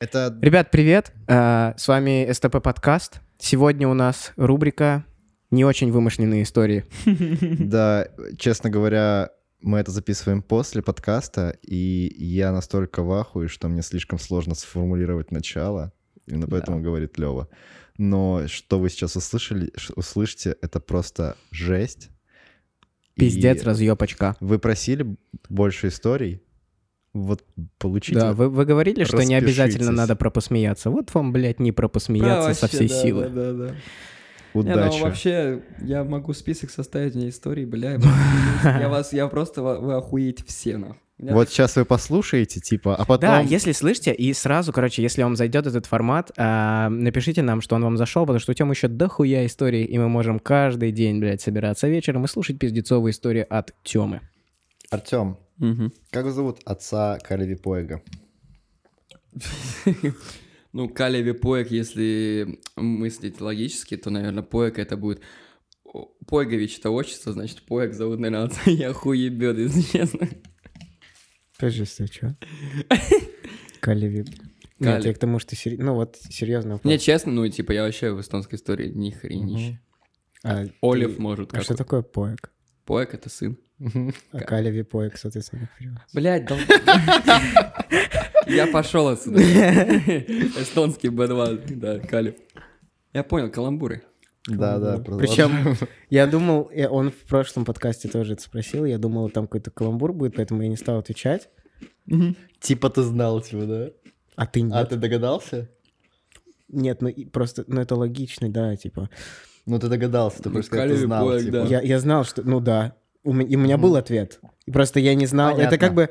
Это Ребят, привет! Э, С вами СТП подкаст. Сегодня у нас рубрика «Не очень вымышленные истории». Да, честно говоря, мы это записываем после подкаста, и я настолько в ахуе, что мне слишком сложно сформулировать начало. Именно поэтому говорит Лева. Но что вы сейчас услышали, услышите, это просто жесть. И Пиздец, разъебочка. Вы просили больше историй? Вот получите. Да, вы, вы говорили, что не обязательно надо про посмеяться. Вот вам, блядь, не про посмеяться со всей силы. Да, да, да. Не, Удачи. ну вообще, я могу список составить, меня истории, бля, я вас, я просто, вы охуеете все, нахуй. Вот сейчас вы послушаете, типа, а потом... Да, если слышите, и сразу, короче, если вам зайдет этот формат, а, напишите нам, что он вам зашел, потому что у Тёмы еще дохуя историй, и мы можем каждый день, блядь, собираться вечером и слушать пиздецовые истории от Тёмы. Артем, Мгм. как зовут отца Калеви Поэга? Ну, Калеви Поек, если мыслить логически, то, наверное, Поек это будет... О, Поегович это отчество, значит, Поек зовут, наверное, отца, я хуебет, если честно. Подожди, что? Калеви. Нет, я к тому, что... Ну вот, серьезно. Не, честно, ну, типа, я вообще в эстонской истории ни хренище. А, Олив ты- может. А что такое поэк? Поек это сын. А Калеви поэк, соответственно. Блять, дол- Я пошел отсюда. Эстонский B2, да, Калиб. Я понял, каламбуры. Да, да. Причем я думал, я- он в прошлом подкасте тоже это спросил, я думал, там какой-то каламбур будет, поэтому я не стал отвечать. Типа ты знал, типа, да? А ты нет. А ты догадался? Нет, ну просто, ну это логично, да, типа. Ну ты догадался, ты Ну, просто ты Калеви знал, типа. я знал, что, ну да, у, ме- и у меня был ответ. И просто я не знал. Это Понятно. как бы,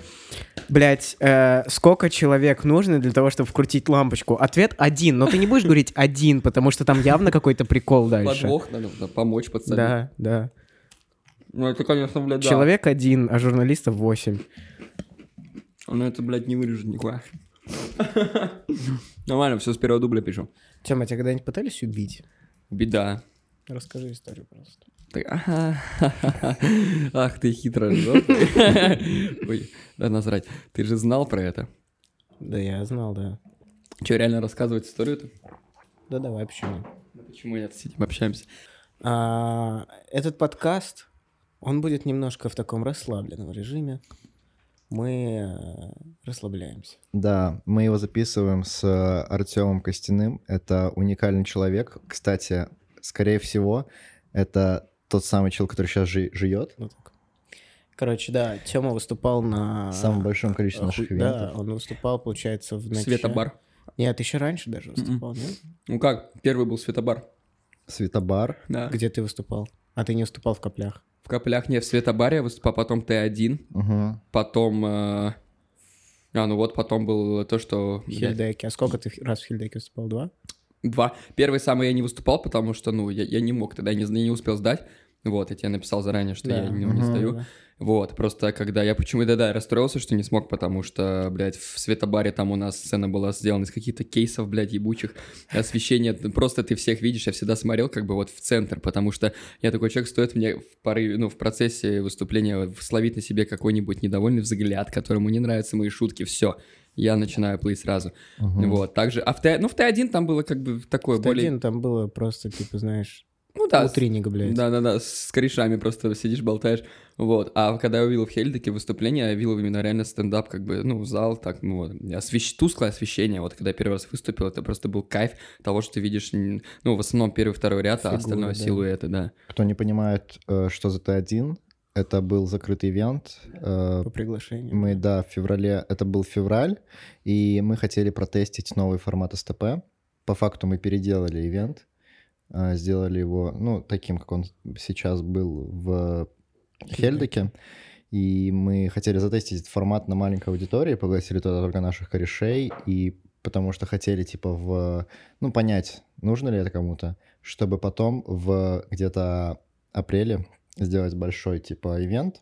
блядь, э, сколько человек нужно для того, чтобы вкрутить лампочку? Ответ один, но ты не будешь говорить один, потому что там явно какой-то прикол дальше. Подвох надо помочь пацану. Да, да. Ну это, конечно, блядь, да. Человек один, а журналистов восемь. Ну это, блядь, не вырежет нихуя. Нормально, все с первого дубля пишу. Тёма, тебя когда-нибудь пытались убить? Беда. Расскажи историю просто. Так, ага. Ах ты хитрая жопа. Ой, да насрать. Ты же знал про это. Да, я знал, да. Че, реально рассказывать историю-то? Да давай, почему Почему нет? Сидим, общаемся. А, этот подкаст, он будет немножко в таком расслабленном режиме. Мы э, расслабляемся. Да, мы его записываем с Артемом Костяным. Это уникальный человек. Кстати, скорее всего, это тот самый человек, который сейчас жует. Вот так. Короче, да, Тёма выступал на... Самом большом количестве наших Оху- Да, ивентов. он выступал, получается, в начале... Светобар. Нет, еще раньше даже выступал, нет? Ну как, первый был светобар. Светобар. Да. Где ты выступал? А ты не выступал в коплях? В Каплях не в светобаре я выступал, потом Т1, Угу. потом... э, А, ну вот потом было то, что... В блядь, Хильдеке. А сколько ты раз в Хильдеке выступал? Два? Два. Первый самый я не выступал, потому что, ну, я, я не мог тогда, я не, не успел сдать. Вот, я тебе написал заранее, что я ну, не сдаю. Да. Вот, просто когда я почему да, да, расстроился, что не смог, потому что, блядь, в светобаре там у нас сцена была сделана из каких-то кейсов, блядь, ебучих, освещение, просто ты всех видишь, я всегда смотрел как бы вот в центр, потому что я такой человек, стоит мне в порыве, ну, в процессе выступления словить на себе какой-нибудь недовольный взгляд, которому не нравятся мои шутки, все, я начинаю плыть сразу. Вот, также, а в Т, ну, в Т1 там было как бы такое В более... Т1 там было просто, типа, знаешь, Ну да, утренник, блядь. да-да-да, с корешами просто сидишь, болтаешь. Вот. А когда я увидел в Хельдеке выступление, я видел именно реально стендап, как бы, ну, зал, так, ну, вот. Освещ... Тусклое освещение. Вот когда я первый раз выступил, это просто был кайф того, что ты видишь, ну, в основном первый, второй ряд, а Фигуры, остальное да. силуэты, да. Кто не понимает, э, что за Т1, это был закрытый ивент. э, По приглашению. Мы, да, в феврале, это был февраль, и мы хотели протестить новый формат СТП. По факту мы переделали ивент, а, сделали его, ну, таким, как он сейчас был в Хельдеке. И мы хотели затестить этот формат на маленькой аудитории, пригласили туда только наших корешей, и потому что хотели, типа, в, ну, понять, нужно ли это кому-то, чтобы потом в где-то апреле сделать большой, типа, ивент,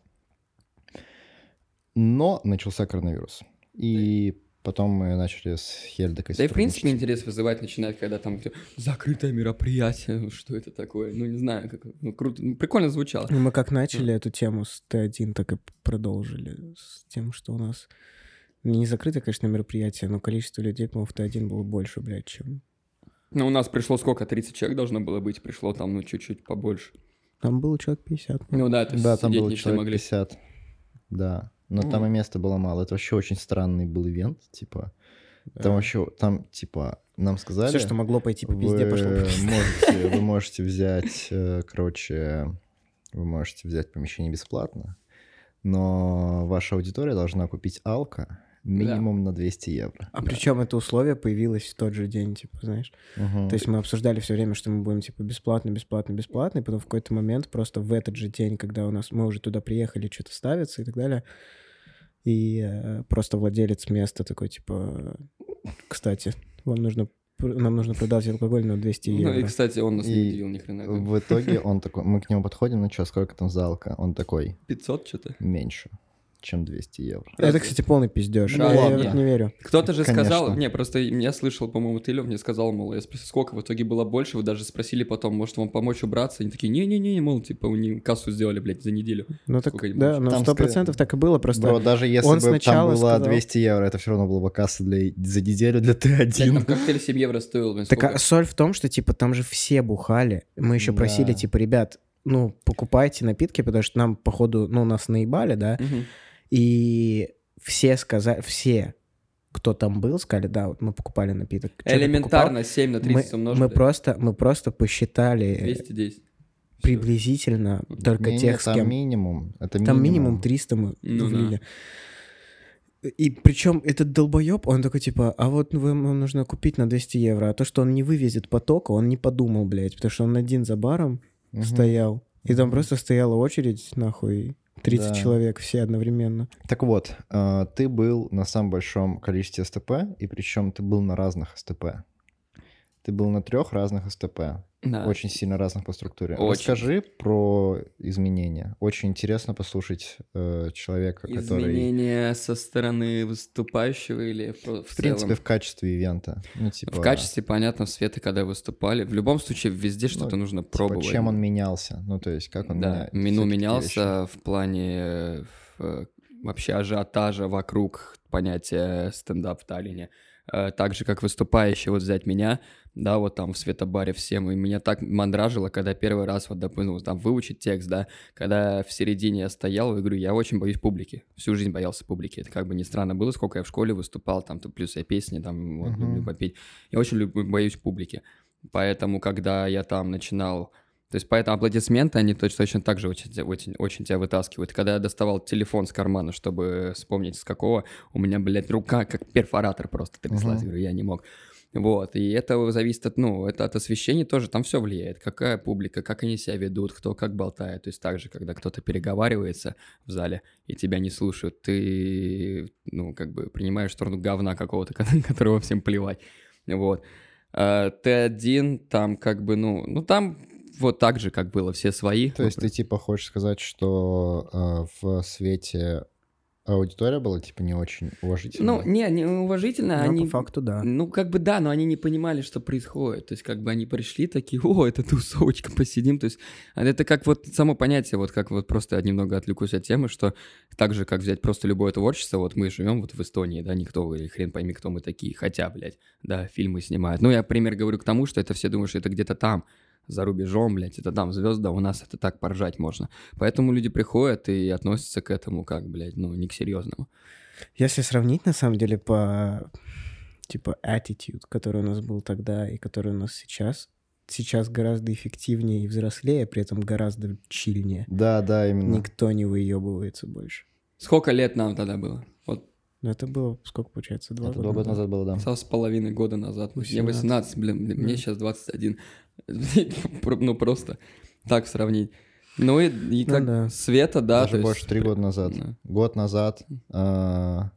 но начался коронавирус. И потом мы начали с Хельдекой Да и, в принципе, интерес вызывать начинает, когда там закрытое мероприятие, что это такое, ну, не знаю, как, ну, круто, ну, прикольно звучало. Ну, Мы как начали эту тему с Т1, так и продолжили с тем, что у нас Не закрытое, конечно, мероприятие, но количество людей, по-моему, в Т1 было больше, блядь, чем... Ну, у нас пришло сколько? 30 человек должно было быть, пришло там, ну, чуть-чуть побольше. Там было человек 50. Ну да, то есть Да, там было человек могли. 50. Да. Но Ну. там и места было мало. Это вообще очень странный был ивент, типа. Там Да. вообще, там, типа, нам сказали... Все, что могло пойти по пизде, вы пошло по можете, вы можете взять, э, короче, вы можете взять помещение бесплатно, но ваша аудитория должна купить алка минимум на 200 евро. А причем это условие появилось в тот же день, типа, знаешь? Мгм. То есть мы обсуждали все время, что мы будем, типа, бесплатно, бесплатно, бесплатно, и потом в какой-то момент просто в этот же день, когда у нас мы уже туда приехали, что-то ставится и так далее, и э, просто владелец места такой, типа, кстати, вам нужно, нам нужно продать алкоголь на 200 Ну евро. и, кстати, он нас не И удивил ни хрена. В итоге он такой, мы к нему подходим, ну что, сколько там за алка? Он такой, 500 что-то. меньше, чем 200 евро. Это, кстати, полный пиздеж. Да, я, ладно. не верю. Кто-то же Конечно. сказал, не, просто я слышал, по-моему, ты, Лев, мне сказал, мол, я спросил, сколько в итоге было больше, вы даже спросили потом, может вам помочь убраться, они такие, не-не-не, мол, типа, у них кассу сделали, блядь, за неделю. Ну так, Сколько-нибудь да, больше. ну Там сто процентов так и было, просто... Бро, даже если он бы там сначала было сказал- 200 евро, это все равно была бы касса для, за неделю для Блядь, там Т1. коктейль 7 евро стоил, блин, Так сколько? а соль в том, что, типа, там же все бухали. Мы еще Да. просили, типа, ребят, ну, покупайте напитки, потому что нам, походу, ну, нас наебали, да, Мгм. И все сказали, все, кто там был, сказали, да, вот мы покупали напиток. Чё ты Элементарно 7 на покупал? Мы, 30 умножить. мы просто, мы просто посчитали 210. Всё. приблизительно только Не-не, тех, с там кем... минимум. Это Там минимум 300 мы Ну влили. И причем этот долбоеб, он такой типа, а вот вам нужно купить на 200 евро, а то, что он не вывезет потока, он не подумал, блядь, потому что он один за баром Мгм. стоял, и там просто стояла очередь, нахуй, 30 Да. человек, все одновременно. Так вот, э, ты был на самом большом количестве СТП, и причем ты был на разных СТП. Ты был на трех разных СТП, Да. очень сильно разных по структуре. Очень. Расскажи про изменения. Очень интересно послушать э, человека, который, Изменения со стороны выступающего или в, в принципе, целом? в качестве ивента. Ну, типа, В качестве, понятно, в света, когда выступали. В любом случае, везде что-то Ну, нужно типа, пробовать. чем он менялся? Ну, то есть, как он да, меняет? мину всё-таки вещи. менялся в плане э, вообще ажиотажа вокруг понятия стендап в Таллине. Э, Так же, как выступающий, вот взять меня, да, вот там в светобаре всем, и меня так мандражило, когда первый раз, вот, допустим, там, выучить текст, да, когда в середине я стоял, и говорю, я очень боюсь публики, всю жизнь боялся публики, это как бы не странно было, сколько я в школе выступал, там, то плюс я песни, там, вот, Мгм. люблю попеть, я очень люб- боюсь публики, поэтому, когда я там начинал то есть поэтому аплодисменты, они точно, точно так же очень, очень, очень тебя вытаскивают. Когда я доставал телефон с кармана, чтобы вспомнить с какого, у меня, блядь, рука как перфоратор просто тряслась. Мгм. Говорю, я не мог. Вот, и это зависит от, ну, это от освещения тоже, там все влияет. Какая публика, как они себя ведут, кто как болтает. То есть также, когда кто-то переговаривается в зале и тебя не слушают, ты, ну, как бы принимаешь сторону говна какого-то, которого всем плевать. Вот. А, Т1, там как бы, ну, ну там вот так же, как было, все свои. То есть ты, типа, хочешь сказать, что э, в свете аудитория была, типа, не очень уважительная? Ну, не, не уважительно, Но они... по факту, да. Ну, как бы да, но они не понимали, что происходит. То есть, как бы они пришли такие, о, это тусовочка, посидим. То есть, а это как вот само понятие, вот как вот просто я немного отвлекусь от темы, что так же, как взять просто любое творчество, вот мы живем вот в Эстонии, да, никто, или хрен пойми, кто мы такие, хотя, блядь, да, фильмы снимают. Ну, я пример говорю к тому, что это все думают, что это где-то там, за рубежом, блядь, это там звезда, у нас это так поржать можно. Поэтому люди приходят и относятся к этому как, блядь, ну, не к серьезному. Если сравнить, на самом деле, по типа attitude, который у нас был тогда и который у нас сейчас, сейчас гораздо эффективнее и взрослее, при этом гораздо чильнее. Да, да, именно. Никто не выебывается больше. Сколько лет нам тогда было? Вот Но это было, сколько получается, два года два года назад было, да. С половиной года назад. Мне 18. 18, блин, блин, мне Да. сейчас 21. Ну, просто так сравнить. Ну и, и Ну как да. Света, да. Даже то есть больше три года назад. да. Год назад. а,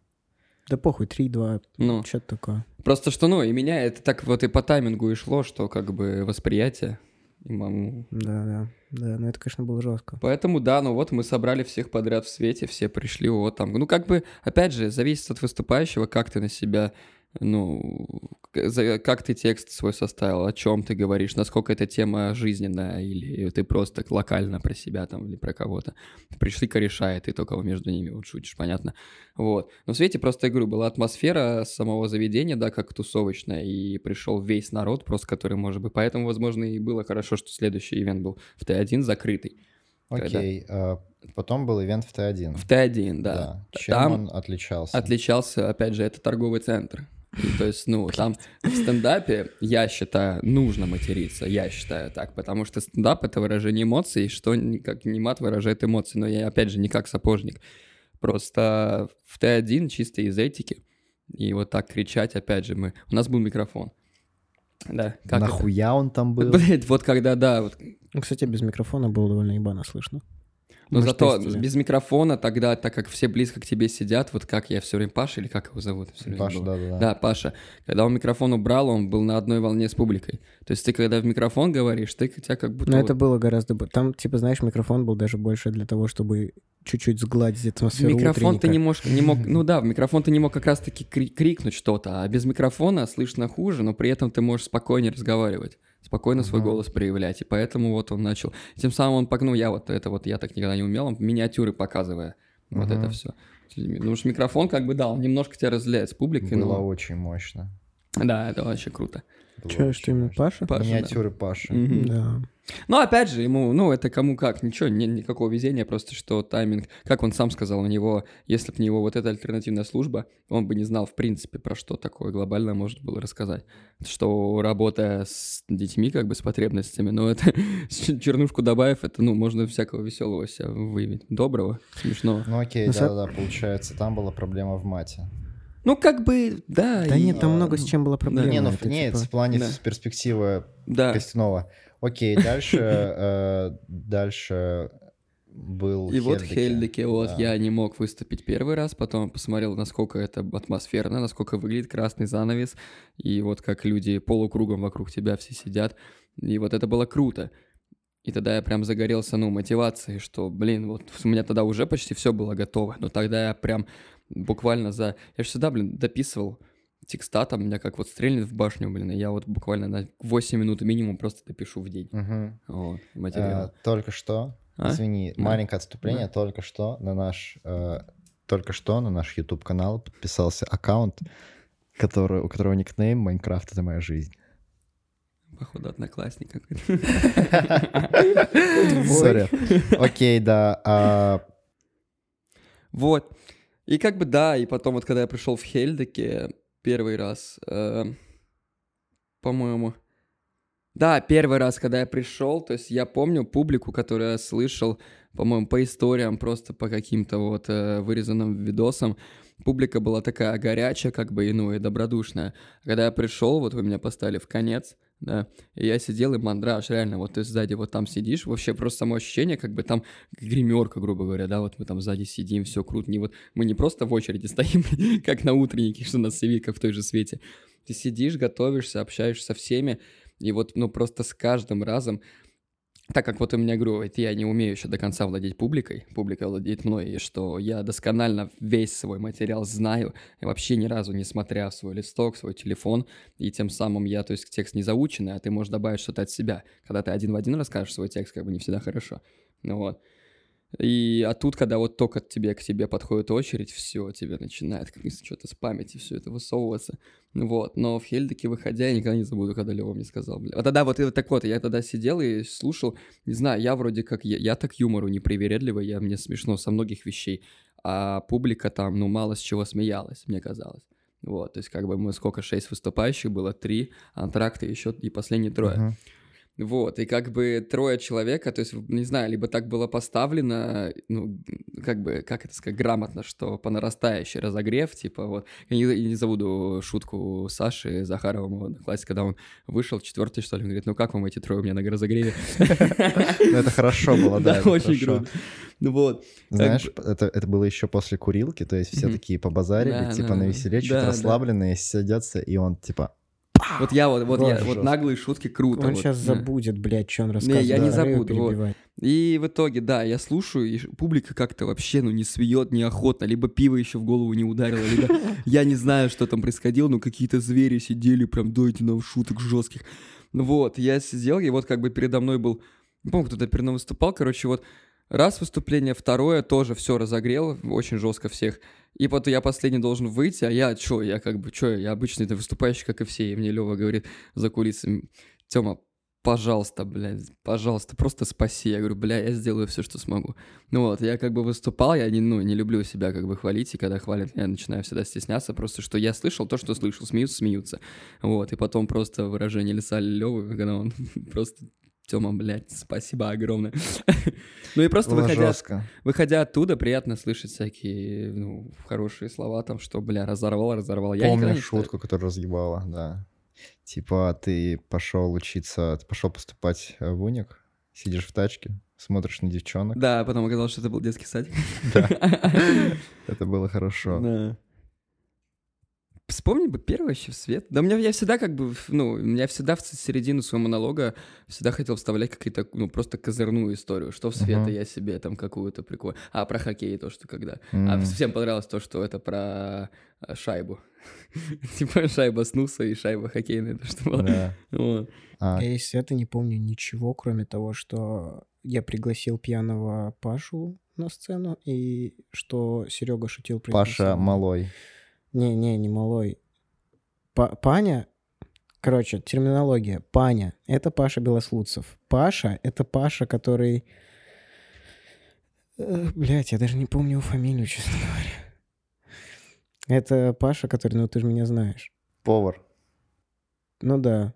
Да похуй, 3-2, Ну, что-то такое. просто что, ну, и меня это так вот и по таймингу и шло, что как бы восприятие. И маму. Да, да, да, но это, конечно, было жестко. Поэтому, да, ну вот мы собрали всех подряд в свете, все пришли, вот там. Ну, как бы, опять же, зависит от выступающего, как ты на себя ну, как ты текст свой составил, о чем ты говоришь, насколько эта тема жизненная, или ты просто локально про себя там, или про кого-то. Пришли кореша, и ты только между ними вот шутишь, понятно. Вот. Но в свете просто, я говорю, была атмосфера самого заведения, да, как тусовочная, и пришел весь народ, просто который, может быть, поэтому, возможно, и было хорошо, что следующий ивент был в Т1 закрытый. Когда- Окей, а, потом был ивент в Т1. В Т1, да. Чем Там он отличался? отличался, опять же, это торговый центр. То есть, ну, там в стендапе, я считаю, нужно материться, я считаю так, потому что стендап — это выражение эмоций, что никак не мат выражает эмоции, но я, опять же, не как сапожник. Просто в Т1 чисто из этики, и вот так кричать, опять же, мы... У нас был микрофон. Да, как это? Нахуя он там был? Блять, вот когда, да, вот Ну, кстати, без микрофона было довольно ебано слышно. Но Мы ж зато тестили. без микрофона тогда, так как все близко к тебе сидят, вот как я все время Паша или как его зовут? Время Паша, забыл. да-да-да. Да, Паша. Когда он микрофон убрал, он был на одной волне с публикой. То есть ты когда в микрофон говоришь, ты тебя как будто... Но вот- это было гораздо... Там, типа, знаешь, микрофон был даже больше для того, чтобы чуть-чуть сгладить атмосферу Микрофон ты утренника. не можешь, не мог, ну да, в микрофон ты не мог как раз-таки кри- крикнуть что-то, а без микрофона слышно хуже, но при этом ты можешь спокойнее разговаривать, спокойно свой голос проявлять, и поэтому вот он начал. Тем самым он, ну я вот это вот, я так никогда не умел, он миниатюры показывая, вот это все. Потому что микрофон как бы, да, он немножко тебя разделяет с публикой, Было но... очень мощно. Да, это вообще круто. Очень что именно. Паша? Паша, да. Миниатюры Паши. Мгм. Да. Ну, опять же, ему, ну, это кому как, ничего, ни- никакого везения, просто что тайминг, как он сам сказал, у него, если бы не его вот эта альтернативная служба, он бы не знал, в принципе, про что такое глобально может было рассказать. Что работая с детьми, как бы, с потребностями, ну, это, чернушку добавив, это, ну, можно всякого веселого себя выявить. Доброго, смешного. Ну окей, да-да-да, получается, там была проблема в мате. Ну, как бы, да. Да и- нет, там а, много с чем было проблема. не, ну это, нет, типа, в плане да. с перспективы Да. Костянова. Окей, дальше, э, дальше был И вот Хельдеке. Хельдеке, вот Да. я не мог выступить первый раз, потом посмотрел, насколько это атмосферно, насколько выглядит красный занавес, и вот как люди полукругом вокруг тебя все сидят, и вот это было круто. И тогда я прям загорелся, ну, мотивацией, что, блин, вот у меня тогда уже почти все было готово, но тогда я прям буквально за... Я же всегда, блин, дописывал текста, там меня как вот стрельнет в башню, блин, и я вот буквально на 8 минут минимум просто допишу в день. Мгм. Вот, Э, материал. Только что, А? извини, Да. маленькое отступление, только что на наш, э, только что на наш YouTube канал подписался аккаунт, который, у которого никнейм Minecraft это моя жизнь. Походу, одноклассник какой-то. Sorry. Окей, да. а, Вот. И как бы да, и потом вот когда я пришел в Хельдеке первый раз, э, по-моему, да, первый раз, когда я пришел, то есть я помню публику, которую я слышал, по-моему, по историям, просто по каким-то вот э, вырезанным видосам, публика была такая горячая, как бы, и, ну, и добродушная. А Когда я пришел, вот вы меня поставили в конец, да, и я сидел, и мандраж, реально, вот ты сзади вот там сидишь, вообще просто само ощущение, как бы там гримерка, грубо говоря, да, вот мы там сзади сидим, все круто, не вот, мы не просто в очереди стоим, как на утреннике, что нас сидит, как в той же свете. Ты сидишь, готовишься, общаешься со всеми, и вот, ну, просто с каждым разом, так как вот у меня, говорю, это я не умею еще до конца владеть публикой, публика владеет мной, и что я досконально весь свой материал знаю, и вообще ни разу не смотря в свой листок, свой телефон, и тем самым я, то есть текст не заученный, а ты можешь добавить что-то от себя. Когда ты один в один расскажешь свой текст, как бы не всегда хорошо. Ну вот. И а тут, когда вот только тебе к тебе подходит очередь, все, тебе начинает как что-то с памяти все это высовываться. Вот, но в Хельдеке, выходя, я никогда не забуду, когда Лева мне сказал, бля. Вот тогда вот, вот так вот, я тогда сидел и слушал, не знаю, я вроде как, я, я так юмору непривередливый, я, мне смешно со многих вещей, а публика там, ну, мало с чего смеялась, мне казалось. Вот, то есть как бы мы сколько, шесть выступающих было, три, антракты еще и последние трое. мгм. Вот, и как бы трое человека, то есть, не знаю, либо так было поставлено, ну, как бы, как это сказать, грамотно, что по нарастающей разогрев, типа, вот, я не, я не забуду шутку Саши Захарова, моего одноклассника, когда он вышел, четвертый, что ли, он говорит, ну, как вам эти трое у меня на разогреве? Ну, это хорошо было, да. Да, очень круто. Ну вот, Знаешь, это, было еще после курилки, то есть все такие побазарили, типа да, на да. веселе, чуть расслабленные, садятся, и он типа Вот я вот, вот, я, Тоже вот жестко. наглые шутки круто. Он вот, сейчас да. забудет, блядь, что он рассказывает. я не Да, Рэю забуду, вот. И в итоге, да, я слушаю, и публика как-то вообще, ну, не сведет неохотно, либо пиво еще в голову не ударило, либо я не знаю, что там происходило, но какие-то звери сидели, прям дайте нам шуток жестких. Вот, я сидел, и вот как бы передо мной был, не помню, кто-то передо мной выступал, короче, вот раз выступление, второе тоже все разогрел, очень жестко всех. И потом я последний должен выйти, а я чё, я как бы, чё, я обычный это выступающий, как и все, и мне Лева говорит за кулисами, Тёма, пожалуйста, блядь, пожалуйста, просто спаси. Я говорю, бля, я сделаю все, что смогу. Ну вот, я как бы выступал, я не, ну, не люблю себя как бы хвалить, и когда хвалят, я начинаю всегда стесняться, просто что я слышал то, что слышал, смеются, смеются. Вот, и потом просто выражение лица Лёвы, когда он просто Тёма, блядь, спасибо огромное. Ну и просто Было выходя, жестко. выходя оттуда, приятно слышать всякие, ну, хорошие слова там, что, бля, разорвал, разорвал. Я Помню не читаю. шутку, которая разъебала, да. Типа, ты пошел учиться, ты пошел поступать э, в уник, сидишь в тачке, смотришь на девчонок. Да, потом оказалось, что это был детский садик. Это было хорошо. Да. Вспомни бы первый вообще в свет. Да у меня я всегда как бы, ну, я всегда в середину своего монолога всегда хотел вставлять какие-то, ну, просто козырную историю. Что в света Мгм. я себе там какую-то прикол. А, про хоккей то, что когда. А М. всем понравилось то, что это про э, шайбу. Типа шайба снуса и шайба хоккейная, то, что было. Вот. А, Я из света не помню ничего, кроме того, что я пригласил пьяного Пашу на сцену, и что Серега шутил про Паша Малой. Не-не, не малой. Па- Паня, короче, терминология. Паня — это Паша Белослудцев. Паша — это Паша, который... Блять, я даже не помню его фамилию, честно говоря. Это Паша, который, ну ты же меня знаешь. Повар. Ну да,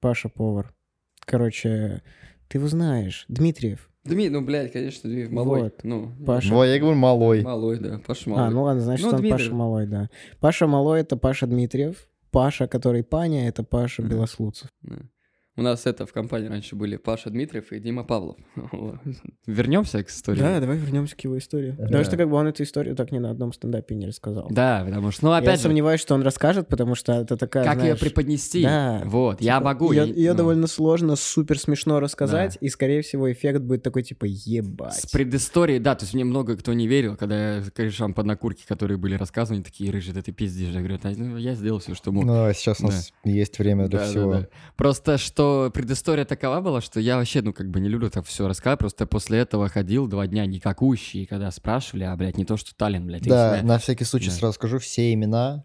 Паша повар. Короче, ты его знаешь. Дмитриев. Дми, ну, блядь, конечно, Дмитрий Малой. Вот. Ну, Паша. Во, я говорю, Малой. Малой, да, Паша Малой. А, ну ладно, значит, Ну, он Дмитрий. Паша Малой, да. Паша Малой — это Паша Дмитриев. Паша, который Паня, это Паша Мгм. Белослудцев. Да. У нас это в компании раньше были Паша Дмитриев и Дима Павлов. Вернемся к истории. Да, давай вернемся к его истории. Да. Потому что как бы он эту историю так ни на одном стендапе не рассказал. Да, потому что, ну, я опять же, сомневаюсь, что он расскажет, потому что это такая, как ее знаешь, преподнести? да, Вот, я типа, могу. Ее, я- ее ну, довольно сложно, супер смешно рассказать, Да. и, скорее всего, эффект будет такой, типа, ебать. С предысторией, да, то есть мне много кто не верил, когда я корешам под накурки, которые были рассказаны, такие, рыжий, да ты пиздишь. Я говорю, «Да, ну, я сделал все, что мог. Ну, а сейчас у нас есть время для Да, да, всего. да. Просто что предыстория такова была, что я вообще, ну, как бы не люблю так все рассказывать, просто после этого ходил два дня никакущий, когда спрашивали, а, блядь, не то, что Таллин, блядь. Да, на всякий случай Да. сразу скажу, все имена,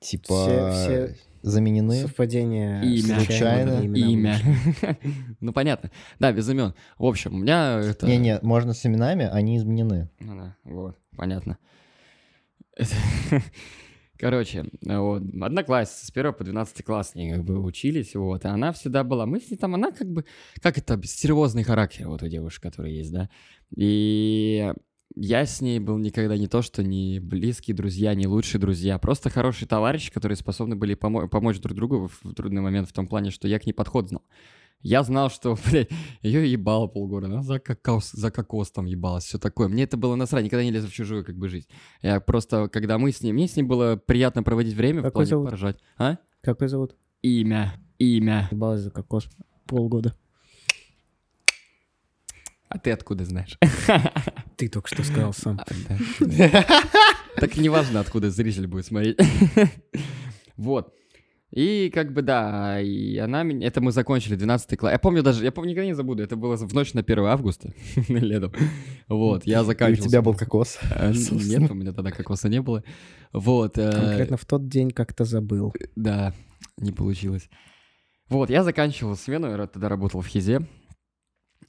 типа, Все- все заменены. Совпадение. Имя. Случайно. Имя. Ну, понятно. Да, без имен. В общем, у меня это... Не-не, можно с именами, они изменены. Ну да, вот, понятно. Короче, вот, одноклассница с 1 по 12 класс ней как бы учились, вот, и она всегда была, мы с ней там, она как бы, как это, стервозный характер вот у девушек, которые есть, да, и я с ней был никогда не то, что не близкие друзья, не лучшие друзья, просто хорошие товарищи, которые способны были помо- помочь друг другу в, в трудный момент в том плане, что я к ней подход знал. Я знал, что, блядь, ее ебало полгода, она за кокос, за кокос там ебалась, все такое. Мне это было насрать, никогда не лезу в чужую как бы жизнь. Я просто, когда мы с ней, мне с ней было приятно проводить время, в Как плане ее зовут? поржать. А? Как ее зовут? Имя, имя. Ебалась за кокос полгода. А ты откуда знаешь? Ты только что сказал сам. А. Так неважно, откуда зритель будет смотреть. Вот. И как бы да, и она меня... Это мы закончили 12 класс. Я помню даже, я помню, никогда не забуду, это было в ночь на 1 августа, летом. Вот, я И у заканчивал. тебя был кокос. Собственно. Нет, у меня тогда кокоса не было. Вот. э, Конкретно в тот день как-то забыл. Да, не получилось. Вот, я заканчивал смену, я тогда работал в Хизе,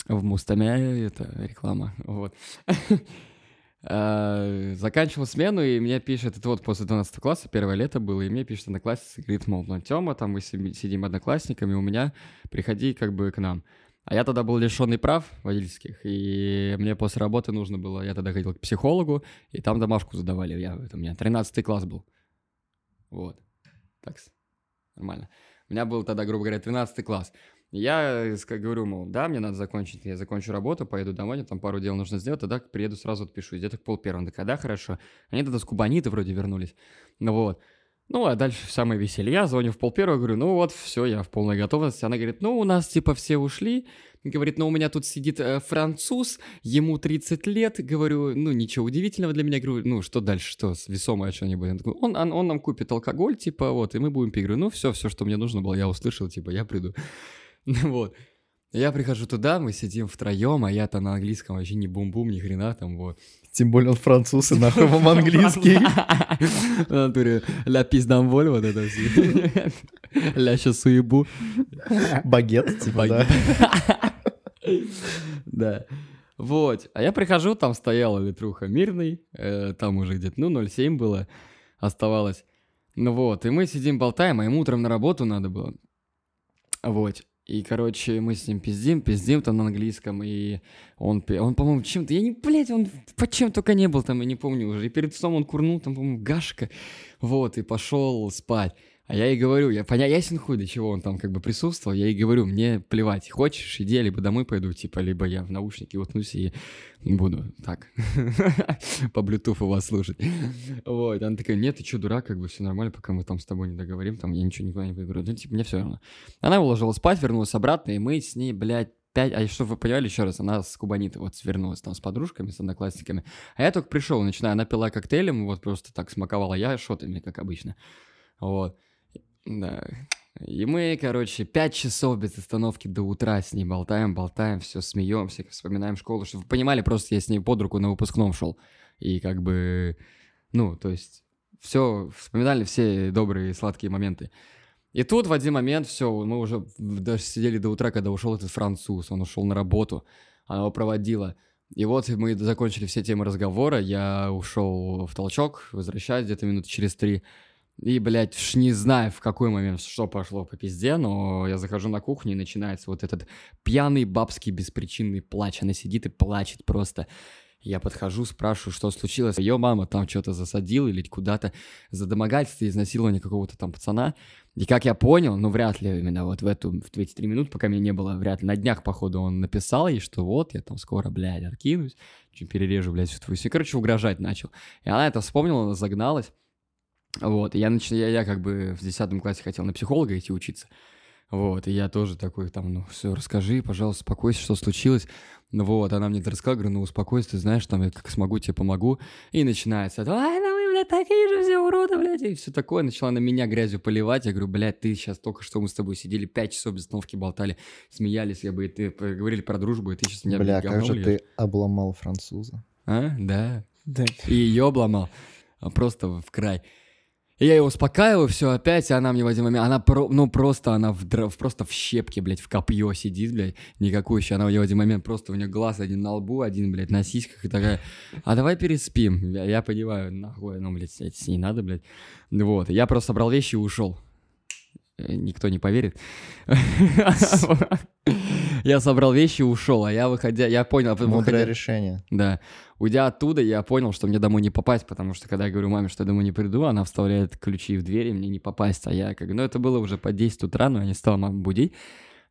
в Мустаме, это реклама, вот. А, Заканчивал смену, и мне пишет, это вот после 12 класса, первое лето было, и мне пишет одноклассница, говорит, мол, ну, Тёма, там мы си- сидим одноклассниками, у меня, приходи как бы к нам. А я тогда был лишенный прав водительских, и мне после работы нужно было, я тогда ходил к психологу, и там домашку задавали, я, это у меня 13 класс был. Вот. Так, нормально. У меня был тогда, грубо говоря, 13 класс. Я э, говорю, мол, да, мне надо закончить, я закончу работу, поеду домой, мне там пару дел нужно сделать, тогда приеду сразу отпишусь. Где-то к пол первого. Да когда хорошо. Они тогда с Кубаниты вроде вернулись. Ну вот. Ну, а дальше самое веселье. Я звоню в пол первого, говорю, ну вот, все, я в полной готовности. Она говорит, ну, у нас типа все ушли. Говорит, ну, у меня тут сидит э, француз, ему 30 лет. Говорю, ну, ничего удивительного для меня. Говорю, ну, что дальше, что, весомое что-нибудь? Он, он, он нам купит алкоголь, типа, вот, и мы будем пить. Говорю, ну, все, все, что мне нужно было, я услышал, типа, я приду. Вот. Я прихожу туда, мы сидим втроем, а я-то на английском вообще не бум-бум, ни хрена там, вот. Тем более он француз, и нахуй вам английский. В натуре ля пиздамволь, вот это все. Ля сейчас уебу. Багет, типа, да. Да. Вот. А я прихожу, там стояла литруха мирный, э, там уже где-то, ну, 0,7 было, оставалось. Ну вот, и мы сидим, болтаем, а ему утром на работу надо было. Вот. И, короче, мы с ним пиздим, пиздим там на английском, и он, он по-моему, чем-то, я не, блядь, он по чем только не был там, я не помню уже. И перед сном он курнул, там, по-моему, гашка, вот, и пошел спать. А я ей говорю, я поня... ясен хуй, до чего он там как бы присутствовал, я ей говорю, мне плевать, хочешь, иди, либо домой пойду, типа, либо я в наушники уткнусь и буду так по блютуфу вас слушать. Вот, она такая, нет, ты что, дурак, как бы все нормально, пока мы там с тобой не договорим, там я ничего никуда не говорю, ну, типа, мне все равно. Она уложила спать, вернулась обратно, и мы с ней, блядь, пять, а что вы понимали, еще раз, она с Кубаниты вот свернулась там с подружками, с одноклассниками, а я только пришел, начинаю, она пила коктейлем, вот просто так смаковала, я шотами, как обычно, вот. Да. И мы, короче, пять часов без остановки до утра с ней болтаем, болтаем, все смеемся, вспоминаем школу. Чтобы вы понимали, просто я с ней под руку на выпускном шел. И как бы, ну, то есть, все, вспоминали все добрые сладкие моменты. И тут в один момент все, мы уже даже сидели до утра, когда ушел этот француз, он ушел на работу, она его проводила. И вот мы закончили все темы разговора, я ушел в толчок, возвращаюсь где-то минуты через три. И, блядь, уж не знаю, в какой момент что пошло по пизде, но я захожу на кухню, и начинается вот этот пьяный бабский беспричинный плач. Она сидит и плачет просто. Я подхожу, спрашиваю, что случилось. Ее мама там что-то засадила или куда-то за домогательство, изнасилование какого-то там пацана. И как я понял, ну вряд ли именно вот в эту, в эти три минуты, пока меня не было, вряд ли на днях, походу, он написал ей, что вот, я там скоро, блядь, откинусь, перережу, блядь, всю твою... Короче, угрожать начал. И она это вспомнила, она загналась. Вот, и я, нач... я, я как бы в 10 классе хотел на психолога идти учиться. Вот, и я тоже такой там, ну, все, расскажи, пожалуйста, успокойся, что случилось. Ну вот, она мне это рассказала, говорю, ну, успокойся, ты знаешь, там, я как смогу, тебе помогу. И начинается, ай, ну вы, блядь, такие же все уроды, блядь, и все такое. Начала на меня грязью поливать. Я говорю, блядь, ты сейчас только что мы с тобой сидели, пять часов без остановки болтали, смеялись, я бы, и ты говорили про дружбу, и ты сейчас меня, Бля, как же ты обломал француза. А, да. Да. И ее обломал. Просто в край. Я ее успокаиваю, все опять, и она мне в один момент, она про, ну просто она в, просто в щепке, блядь, в копье сидит, блядь, никакую еще, она в один момент просто у нее глаз один на лбу, один, блядь, на сиськах, и такая, а давай переспим, я, я понимаю, нахуй, ну, блядь, с ней надо, блядь, вот, я просто собрал вещи и ушел, никто не поверит. Я собрал вещи и ушел, а я выходя, я понял... Мудрое решение. Да. Уйдя оттуда, я понял, что мне домой не попасть, потому что когда я говорю маме, что я домой не приду, она вставляет ключи в дверь, и мне не попасть. А я как... Ну, это было уже по 10 утра, но я не стал маму будить.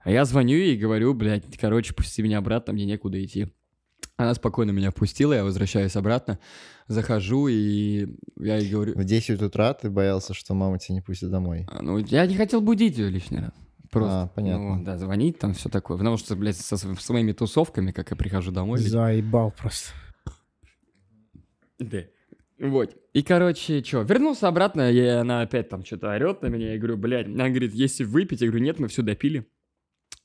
А я звоню ей и говорю, блядь, короче, пусти меня обратно, мне некуда идти. Она спокойно меня впустила, я возвращаюсь обратно, захожу, и я ей говорю... В 10 утра ты боялся, что мама тебя не пустит домой? «А, Ну, я не хотел будить ее лишний раз. Просто, А, понятно. ну, да, звонить там, все такое. Потому что, блядь, со св- своими тусовками, как я прихожу домой... Заебал просто. Да. Вот. И, короче, что, вернулся обратно, и она опять там что-то орет на меня. Я говорю, блядь, она говорит, если выпить, я говорю, нет, мы все допили.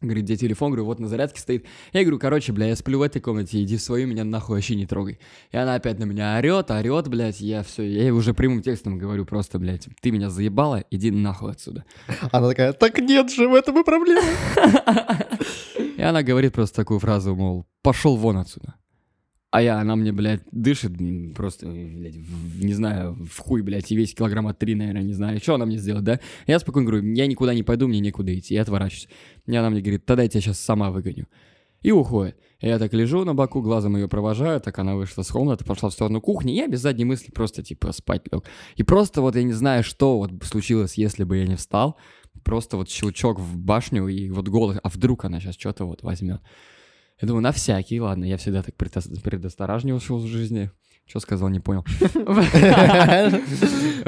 Говорит, где телефон? Говорю, вот на зарядке стоит. Я говорю, короче, бля, я сплю в этой комнате, иди в свою, меня нахуй вообще не трогай. И она опять на меня орет, орет, блядь, я все, я ей уже прямым текстом говорю просто, блядь, ты меня заебала, иди нахуй отсюда. Она такая, так нет же, в этом и проблема. И она говорит просто такую фразу, мол, пошел вон отсюда. А я, она мне, блядь, дышит просто, блядь, не знаю, в хуй, блядь, и весь килограмма три, наверное, не знаю. Что она мне сделает, да? Я спокойно говорю, я никуда не пойду, мне некуда идти, я отворачиваюсь. И она мне говорит, тогда я тебя сейчас сама выгоню. И уходит. Я так лежу на боку, глазом ее провожаю, так она вышла с комнаты, пошла в сторону кухни, я без задней мысли просто, типа, спать лег. И просто вот я не знаю, что вот случилось, если бы я не встал. Просто вот щелчок в башню, и вот голос, а вдруг она сейчас что-то вот возьмет. Я думаю, на всякий, ладно, я всегда так предос- предосторожничал в жизни. Что сказал, не понял.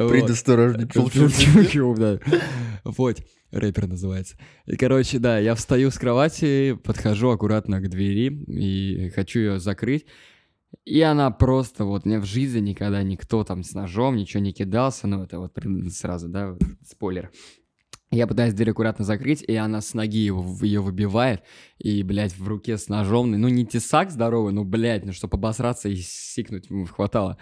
Предосторожный. Чу-чу, да. Вот, рэпер называется. И, короче, да, я встаю с кровати, подхожу аккуратно к двери и хочу ее закрыть. И она просто, вот, мне в жизни никогда никто там с ножом ничего не кидался, ну, это вот сразу, да, спойлер. Я пытаюсь дверь аккуратно закрыть, и она с ноги его, ее выбивает, и, блядь, в руке с ножом, ну, не тесак здоровый, ну, блядь, ну, чтобы обосраться и сикнуть хватало.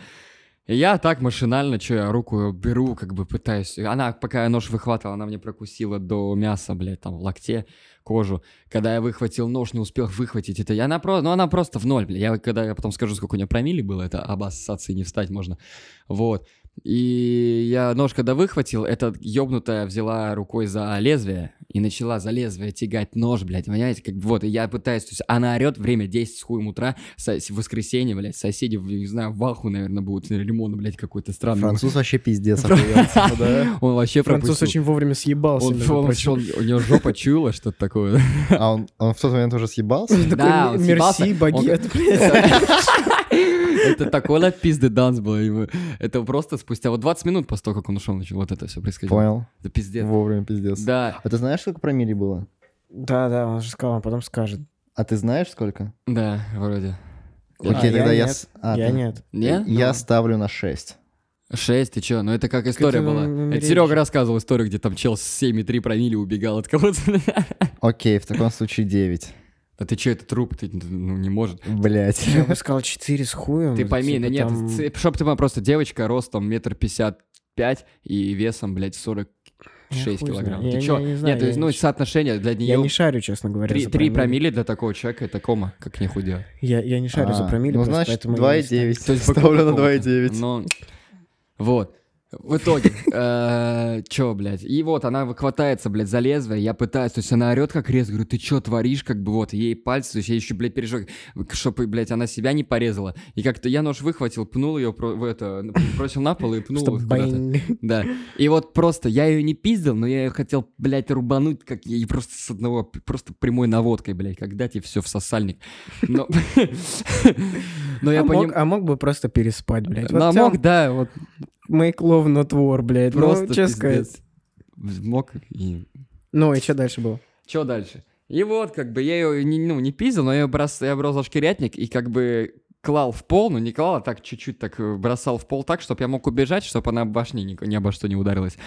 И я так машинально, что я руку беру, как бы пытаюсь. Она, пока я нож выхватывал, она мне прокусила до мяса, блядь, там, в локте, кожу. Когда я выхватил нож, не успел выхватить это. И она просто, ну, она просто в ноль, блядь. Я, когда я потом скажу, сколько у нее промили было, это об ассоциации не встать можно. Вот. И я нож когда выхватил, эта ёбнутая взяла рукой за лезвие и начала за лезвие тягать нож, блядь, понимаете? Как, вот, и я пытаюсь, то есть она орет, время 10 с хуем утра, со- в воскресенье, блядь, соседи, не знаю, в аху, наверное, будут, лимон, блядь, какой-то странный. Француз вообще пиздец да? Он вообще Француз очень вовремя съебался. Он, у него жопа чула что-то такое. А он, в тот момент уже съебался? Да, он съебался. Мерси, багет, блядь. Это такой на пизды данс был. ему. Это просто спустя вот 20 минут после того, как он ушел, начал вот это все происходить. Понял. Это пиздец. Вовремя пиздец. Да, А ты знаешь, сколько промили было? Да, да, он же сказал, он потом скажет. А ты знаешь, сколько? да, вроде. А, Окей, я тогда я... нет. с- а, Я ты- нет. Не? Я Ну. ставлю на 6. Шесть, ты чё? Ну это как история была. Это Серега рассказывал историю, где там чел с 7,3 промили убегал от кого-то. Окей, в таком случае 9. А ты чё, это труп? Ты ну, не может. Блять. Я бы сказал 4 с хуем. Ты пойми, типа ну нет, там- ц- чтоб ты просто девочка ростом метр пятьдесят пять и весом, блядь, 46 Я хуй килограмм. знаю. Ты Я чё? не- не знаю, Нет, то есть, я ну, не- соотношение для Я нее... не шарю, честно говоря. Три, за три промилле. промилле для такого человека это кома, как нехуй делать. Я, я не шарю за А, промилле, Ну, просто значит, поэтому я не ставлю. 2,9. То есть Ставлю на какого-то. 2,9. Ну, вот. В итоге, э, чё, блядь, и вот она хватается, блядь, за лезвие, я пытаюсь, то есть она орет как рез, говорю, ты чё творишь, как бы вот, ей пальцы, то есть я еще, блядь, пережег, чтобы, блядь, она себя не порезала. И как-то я нож выхватил, пнул ее в это, бросил на пол и пнул куда-то. Да. И вот просто я ее не пиздил, но я ее хотел, блядь, рубануть, как ей просто с одного, просто прямой наводкой, блядь, когда тебе все в сосальник. Но, но я а, мог, понимаю. а мог бы просто переспать, блядь. Вот Тём, мог, да, вот Make love not war, блядь. просто ну, честно сказать. Мог и... Ну, и что дальше было? Что дальше? И вот, как бы, я ее, не, ну, не пиздил, но я, брос, я за шкирятник и, как бы, клал в пол, ну, не клал, а так чуть-чуть так э, бросал в пол так, чтобы я мог убежать, чтобы она башни ни, ни обо что не ударилась.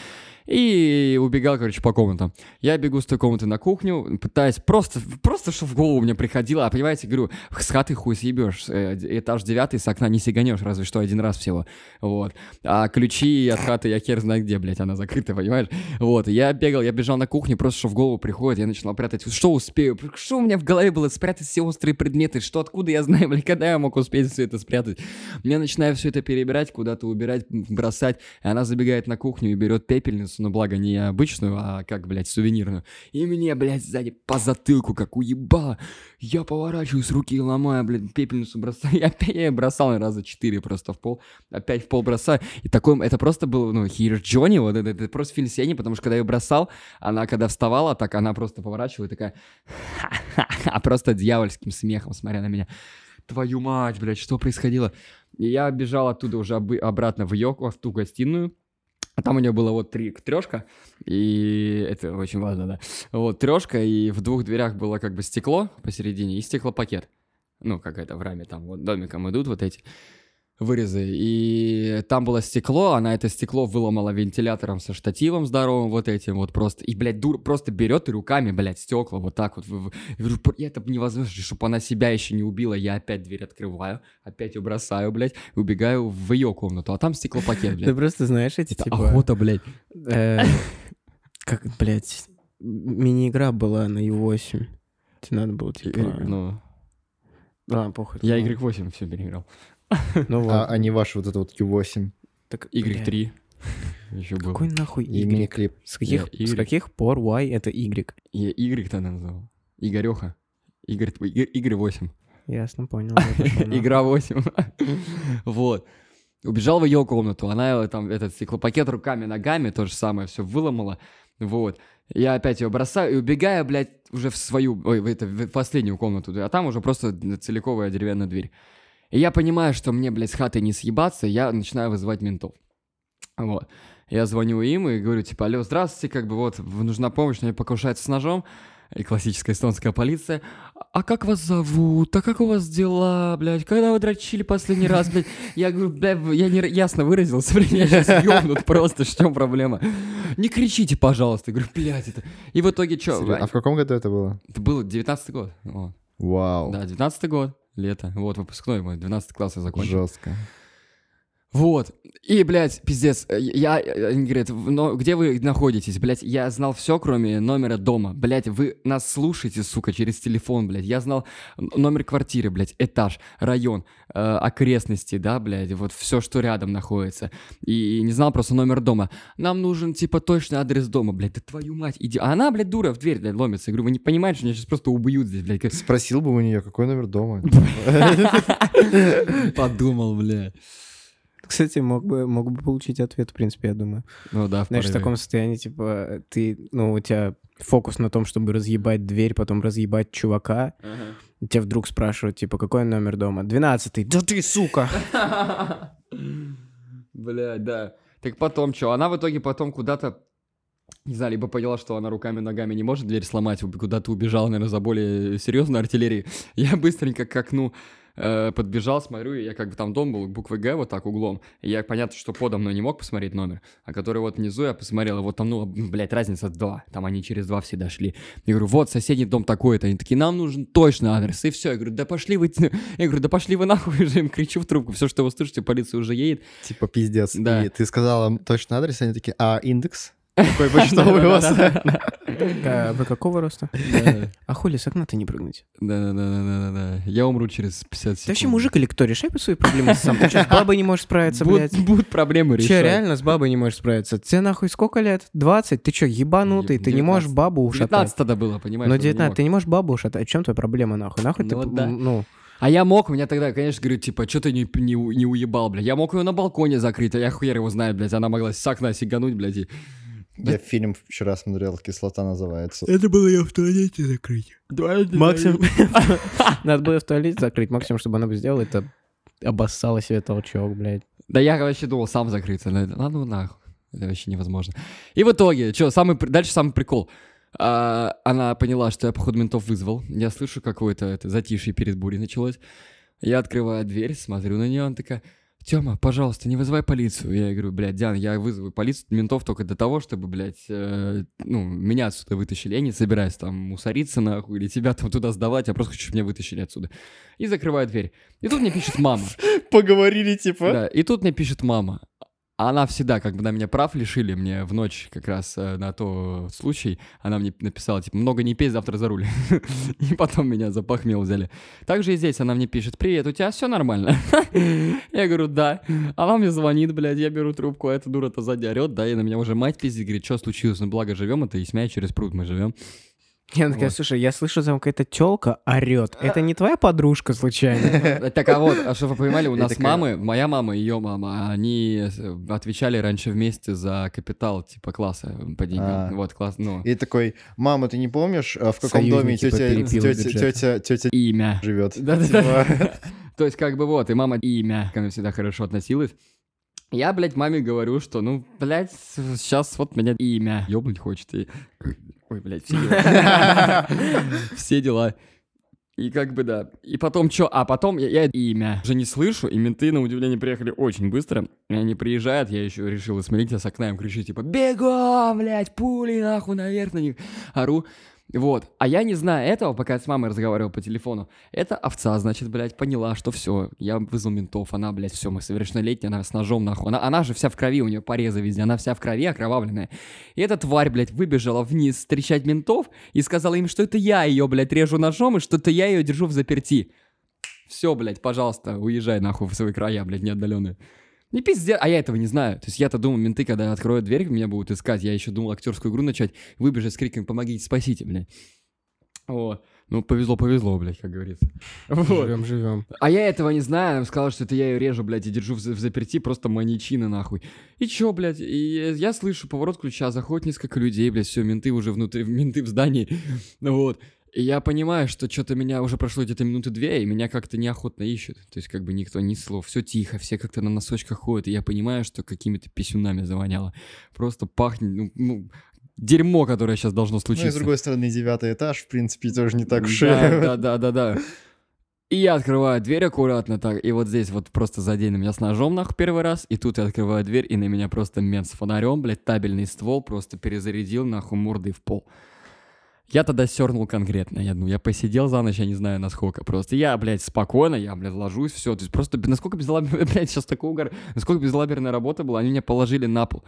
И убегал, короче, по комнатам. Я бегу с той комнаты на кухню, пытаясь просто, просто что в голову мне приходило. А понимаете, говорю, с хаты хуй съебешь. э, Этаж девятый с окна не сиганешь, разве что один раз всего. Вот. А ключи от хаты я хер знает где, блядь, она закрыта, понимаешь? Вот. Я бегал, я бежал на кухню, просто что в голову приходит, я начинал прятать. Что успею? Что у меня в голове было? Спрятать все острые предметы? Что, откуда я знаю, блядь, когда я мог успеть все это спрятать? Я начинаю все это перебирать, куда-то убирать, бросать. И она забегает на кухню и берет пепельницу, но благо не обычную, а как, блядь, сувенирную. И мне, блядь, сзади по затылку, как уебало. Я поворачиваюсь, руки ломаю, блядь, пепельницу бросаю. И опять я бросал раза четыре просто в пол. Опять в пол бросаю. И такой, это просто был, ну, Хир Джонни, вот это, это просто фильм потому что когда я ее бросал, она когда вставала, так она просто поворачивала такая, а просто дьявольским смехом, смотря на меня. Твою мать, блядь, что происходило? И я бежал оттуда уже обы- обратно в Йоко, в ту гостиную. Там у нее было вот три трешка, и это очень важно, да. Вот трешка, и в двух дверях было как бы стекло посередине и стеклопакет. Ну, как это в раме, там вот домиком идут вот эти вырезы. И там было стекло, она это стекло выломала вентилятором со штативом здоровым вот этим вот просто. И, блядь, дур просто берет и руками, блядь, стекла вот так вот. Я говорю, «Пр- это невозможно, чтобы она себя еще не убила. Я опять дверь открываю, опять ее бросаю, блядь, и убегаю в ее комнату. А там стеклопакет, Ты блядь. просто знаешь эти, Это типа... охота, блядь. э, Как, блядь, мини-игра была на U8. Тебе надо было, типа... Ну, Ладно, похуй. я Ну, Y8 все переиграл. Ну вот. А, а не ваш вот этот вот Q8 Так, блядь, Y3 еще был. Какой нахуй и Y? мини-клип. С каких, Я с каких пор Y это Y? Я Y тогда называл. Игореха. Игорь, твой- И- Игорь 8. Ясно, понял. Игра 8. Вот. Убежал в ее комнату, она э, там этот стеклопакет руками, ногами, то же самое, все выломала. Вот. Я опять ее бросаю и убегаю, блядь, уже в свою, ой, в, это, в последнюю комнату, а там уже просто целиковая деревянная дверь. И я понимаю, что мне, блядь, с хаты не съебаться, я начинаю вызывать ментов. Вот. Я звоню им и говорю, типа, алло, здравствуйте, как бы вот, нужна помощь, мне покушается с ножом. И классическая эстонская полиция. А как вас зовут? А как у вас дела, блядь? Когда вы дрочили последний раз, блядь? Я говорю, блядь, я не ясно выразился, блядь, я сейчас ёбнут просто, в чем проблема? Не кричите, пожалуйста. Я говорю, блядь, это... И в итоге что? А в каком году это было? Это был 19 год. Вот. Вау. Да, 19 год, лето. Вот, выпускной мой, 12 класс я закончил. Жестко. Вот. И, блядь, пиздец, я, они говорят, но где вы находитесь, блядь, я знал все, кроме номера дома, блядь, вы нас слушаете, сука, через телефон, блядь, я знал номер квартиры, блядь, этаж, район, э, окрестности, да, блядь, вот все, что рядом находится, и, и не знал просто номер дома. Нам нужен, типа, точный адрес дома, блядь, да твою мать, иди. А она, блядь, дура в дверь, блядь, ломится. Я говорю, вы не понимаете, что меня сейчас просто убьют здесь, блядь. Спросил бы у нее, какой номер дома. Подумал, блядь. Кстати, мог бы, мог бы получить ответ, в принципе, я думаю. Ну да, в Знаешь, в таком состоянии, типа, ты, ну, у тебя фокус на том, чтобы разъебать дверь, потом разъебать чувака. Ага. Тебя вдруг спрашивают, типа, какой номер дома? Двенадцатый. Да ты, сука! Блядь, да. Так потом что? Она в итоге потом куда-то, не знаю, либо поняла, что она руками-ногами не может дверь сломать, куда-то убежала, наверное, за более серьезной артиллерией. Я быстренько к окну э, подбежал, смотрю, и я как бы там дом был, буквы Г вот так углом. И я, понятно, что подо мной не мог посмотреть номер, а который вот внизу я посмотрел, и вот там, ну, блядь, разница два. Там они через два всегда шли. Я говорю, вот соседний дом такой-то. Они такие, нам нужен точный адрес. И все. Я говорю, да пошли вы... Я говорю, да пошли вы нахуй, уже им кричу в трубку. Все, что вы слышите, полиция уже едет. Типа пиздец. Да. И ты сказала точный адрес, они такие, а индекс? Какой почтовый у вас? А вы какого роста? А хули с окна-то не прыгнуть? Да-да-да-да-да. Я умру через 50 секунд. Ты вообще мужик или кто? Решай свои проблемы сам. Ты что, с бабой не можешь справиться, блядь? Будут, проблемы решать. Че, реально с бабой не можешь справиться? Тебе нахуй сколько лет? 20? Ты что, ебанутый? Ты не можешь 19. бабу ушатать? 19 тогда было, понимаешь? Ну, уже не 19, мог. ты не можешь бабу ушатать. В чем твоя проблема, нахуй? Нахуй ты, Ну, ну... А я мог, у меня тогда, конечно, говорю, типа, что ты не, не, не уебал, блядь. Я мог ее на балконе закрыть, а я хер его знает, блядь. Она могла с окна сигануть, блядь. и- Я фильм вчера смотрел, «Кислота» называется. Это было ее в туалете закрыть. Максимум... Надо было в туалете закрыть. Максимум, чтобы она бы сделала, это обоссала себе толчок, блядь. Да я вообще думал сам закрыться. А ну нахуй. Это вообще невозможно. И в итоге, что, самый, дальше самый прикол. А, она поняла, что я, походу, ментов вызвал. Я слышу какое-то это, затишье перед бурей началось. Я открываю дверь, смотрю на нее, она такая, Тёма, пожалуйста, не вызывай полицию. Я говорю, блядь, Диан, я вызову полицию, ментов только для того, чтобы, блядь, э, ну, меня отсюда вытащили. Я не собираюсь там мусориться нахуй или тебя там туда сдавать, я просто хочу, чтобы меня вытащили отсюда. И закрываю дверь. И тут мне пишет мама. Поговорили, типа? Да, и тут мне пишет мама. Она всегда, как бы на меня прав лишили, мне в ночь как раз э, на то случай, она мне написала, типа, много не пей, завтра за руль. И потом меня за похмел взяли. Также и здесь она мне пишет, привет, у тебя все нормально? Я говорю, да. Она мне звонит, блядь, я беру трубку, а эта дура-то сзади орет, да, и на меня уже мать пиздит, говорит, что случилось? Ну, благо живем, это и смея через пруд мы живем. Я такая, Вот. слушай, я слышу, там какая-то тёлка орёт. Это не твоя подружка случайно? Так, а вот, а чтобы вы понимали, у нас мамы, моя мама и ее мама, они э, отвечали раньше вместе за капитал, типа, класса по деньгам. А. Вот, класс, ну, И такой, мама, ты не помнишь, а в каком доме тетя, тетя, живет? То есть, как бы вот, и мама имя ко мне всегда хорошо относилась. Я, блядь, маме говорю, что, ну, блядь, сейчас вот меня имя ёбнуть хочет. И... Ой, блядь, все дела. Все дела. И как бы да. И потом что? А потом я, я имя уже не слышу, и менты, на удивление, приехали очень быстро. И они приезжают, я еще решил смотрите с окна им кричу, типа, бегом, блядь, пули нахуй наверх на них. Ору. Вот. А я не знаю этого, пока я с мамой разговаривал по телефону. Эта овца, значит, блядь, поняла, что все, я вызвал ментов, она, блядь, все, мы совершеннолетняя, она с ножом, нахуй. Она, она же вся в крови, у нее порезы везде, она вся в крови, окровавленная. И эта тварь, блядь, выбежала вниз встречать ментов и сказала им, что это я ее, блядь, режу ножом, и что это я ее держу в заперти. Все, блядь, пожалуйста, уезжай нахуй в свои края, блядь, неотдаленные. Не пиздец, а я этого не знаю. То есть я-то думал, менты, когда откроют дверь, меня будут искать. Я еще думал актерскую игру начать, выбежать с криком «Помогите, спасите», блядь. Вот. Ну, повезло, повезло, блядь, как говорится. Вот. Живем, живем. А я этого не знаю, она сказала, что это я ее режу, блядь, и держу в, в заперти, просто маньячина, нахуй. И чё, блядь, и я слышу поворот ключа, заходит несколько людей, блядь, все, менты уже внутри, менты в здании, ну вот. Я понимаю, что что-то меня уже прошло где-то минуты две, и меня как-то неохотно ищут. То есть как бы никто ни слов, все тихо, все как-то на носочках ходят, и я понимаю, что какими-то писюнами завоняло. Просто пахнет, ну, ну, дерьмо, которое сейчас должно Ну случиться. и с другой стороны, девятый этаж, в принципе, тоже не так уж. Да, да, да, да, да. И я открываю дверь аккуратно так, и вот здесь вот просто задей на меня с ножом нахуй первый раз, и тут я открываю дверь, и на меня просто мент с фонарем, блядь, табельный ствол просто перезарядил нахуй мордой в пол. Я тогда сернул конкретно, я, ну, я посидел за ночь, я не знаю насколько, просто я, блядь, спокойно, я, блядь, ложусь, все, то есть просто, насколько безлаберная, блядь, сейчас такой угар, насколько безлаберная работа была, они меня положили на пол,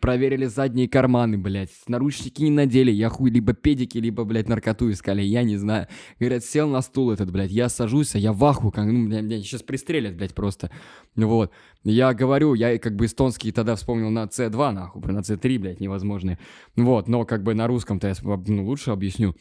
проверили задние карманы, блядь, наручники не надели, я хуй либо педики, либо, блядь, наркоту искали, я не знаю. Говорят, сел на стул этот, блядь, я сажусь, а я в аху, как, ну, меня, меня сейчас пристрелят, блядь, просто. Вот. Я говорю, я как бы эстонский тогда вспомнил на C2, нахуй, на C3, блядь, невозможные. Вот, но как бы на русском-то я ну, лучше объясню.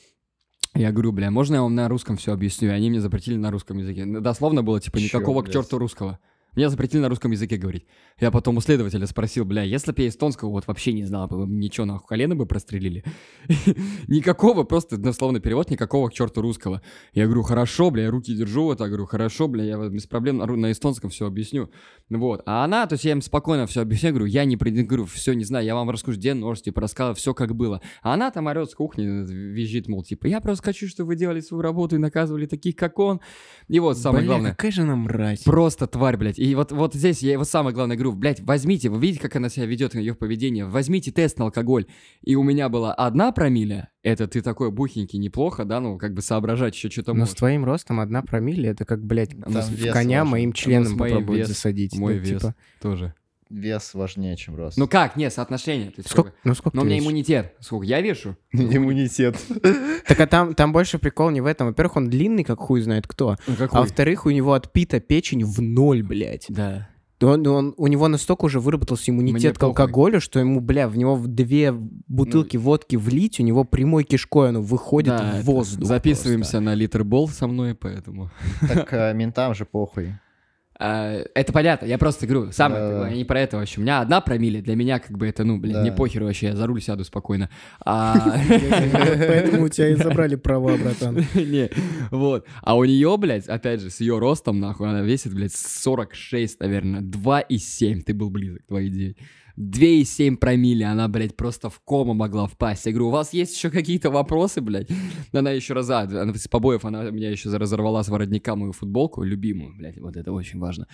Я говорю, бля, можно я вам на русском все объясню? И они мне запретили на русском языке. Дословно было, типа, Чё, никакого к блядь? черту русского. Меня запретили на русском языке говорить. Я потом у следователя спросил, бля, если бы я эстонского вот вообще не знал, бы ничего нахуй колено бы прострелили. Никакого, просто дословно перевод, никакого к черту русского. Я говорю, хорошо, бля, я руки держу, вот так говорю, хорошо, бля, я без проблем на, эстонском все объясню. Вот. А она, то есть я им спокойно все объясняю, говорю, я не говорю, все не знаю, я вам расскажу, где нож, типа, рассказала все как было. А она там орет с кухни, визжит, мол, типа, я просто хочу, чтобы вы делали свою работу и наказывали таких, как он. И вот самое Бля, главное. какая же она мразь. Просто тварь, блядь. И вот, вот здесь я его самое главное говорю, блядь, возьмите, вы видите, как она себя ведет, ее поведение, возьмите тест на алкоголь. И у меня была одна промилле, это ты такой бухенький, неплохо, да, ну, как бы соображать еще что-то Но можешь. с твоим ростом одна промилле, это как, блядь, Там в коня важен. моим Ну, членом попробовать вес, засадить. Мой Ну, вес типа, тоже. Вес важнее, чем рост. Ну как, нет, соотношение. То есть, как Сколько, бы- ну сколько Но у меня весишь? иммунитет. Сколько? Я вешу. Иммунитет. Так а там, там больше прикол не в этом. Во-первых, он длинный, как хуй знает кто. Ну А во-вторых, у него отпита печень в ноль, блядь. Да. Он, он- у него настолько уже выработался Мне иммунитет к похуй. алкоголю, что ему, бля, в него в две бутылки водки влить, у него прямой кишкой оно выходит Да, в воздух. Записываемся на литр бол со мной, поэтому... Так а, ментам же похуй. А, это понятно, я просто говорю, самое, Да. я не про это вообще. У меня одна промилле, для меня как бы это, ну, блин, Да. мне похер вообще, я за руль сяду спокойно. А... Поэтому у тебя и забрали права, братан. Не, вот. А у нее, блядь, опять же, с ее ростом, нахуй, она весит, блядь, 46, наверное, 2,7. Ты был близок, 2,9. 2,7 промилле, она, блядь, просто в кому могла впасть. Я говорю, у вас есть еще какие-то вопросы, блядь? Она еще раз, она с побоев, она меня еще разорвала с воротника мою футболку, любимую, блядь, вот это очень важно.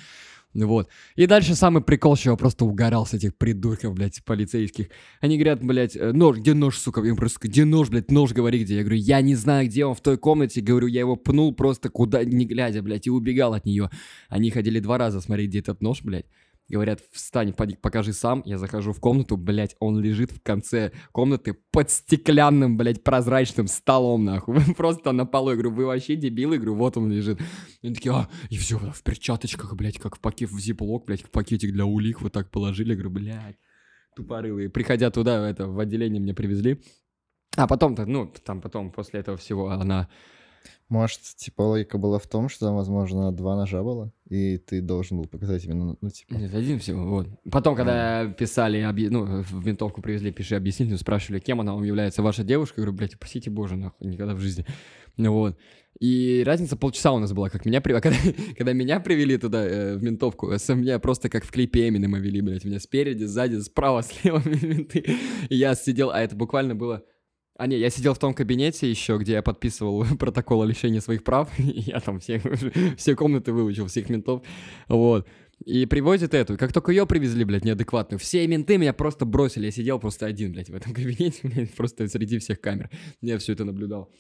Ну Вот. И дальше самый прикол, что я просто угорал с этих придурков, блядь, полицейских. Они говорят, блядь, э, нож, где нож, сука? Я просто говорю, где нож, блядь, нож, говори, где. Я говорю, я не знаю, где он в той комнате. Говорю, я его пнул просто куда не глядя, блядь, и убегал от нее. Они ходили два раза смотреть, где этот нож, блядь. Говорят, встань, поди, покажи сам. Я захожу в комнату, блядь, он лежит в конце комнаты под стеклянным, блядь, прозрачным столом, нахуй. Просто на полу. Я говорю, вы вообще дебилы? Я говорю, вот он лежит. И они такие, а, и все, в перчаточках, блядь, как в пакет, в зиплок, блядь, в пакетик для улик вот так положили. Я говорю, блядь, тупорылые. Приходя туда, это, в отделение мне привезли. А потом-то, ну, там потом, после этого всего, она... Может, типа логика была в том, что там, возможно, два ножа было, и ты должен был показать именно, ну, типа... Нет, один всего, вот. Потом, когда писали, объ- ну, в ментовку привезли, пиши объяснительную, спрашивали, кем она вам является, ваша девушка, я говорю, блядь, упасите боже, нахуй, никогда в жизни. Ну вот. И разница полчаса у нас была, как меня при... а когда, когда меня привели туда, э, в ментовку, с- меня просто как в клипе Эминема вели, блядь, меня спереди, сзади, справа, слева менты. И я сидел, а это буквально было... А не, я сидел в том кабинете еще, где я подписывал протокол о лишении своих прав, я там всех, все комнаты выучил, всех ментов, вот. И привозят эту. Как только ее привезли, блядь, неадекватную, все менты меня просто бросили. Я сидел просто один, блядь, в этом кабинете, блядь, просто среди всех камер. Я все это наблюдал.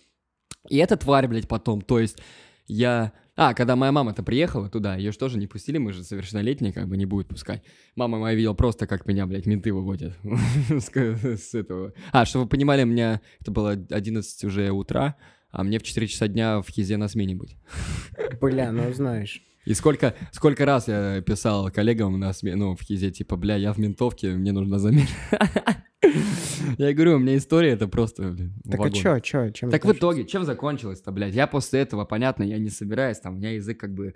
И эта тварь, блядь, потом, то есть я... А, когда моя мама-то приехала туда, ее же тоже не пустили, мы же совершеннолетние, как бы не будет пускать. Мама моя видела просто, как меня, блядь, менты выводят с этого. А, чтобы вы понимали, у меня это было 11 уже утра, а мне в 4 часа дня в Хизе на смене быть. Бля, ну знаешь. И сколько, сколько раз я писал коллегам на сме- ну, в Хизе, типа, бля, я в ментовке, мне нужна замена. Я говорю, у меня история, это просто, блин, Так а вагон. чё, чё, чем Так в итоге, чем закончилось-то, блядь? Я после этого, понятно, я не собираюсь, там, у меня язык как бы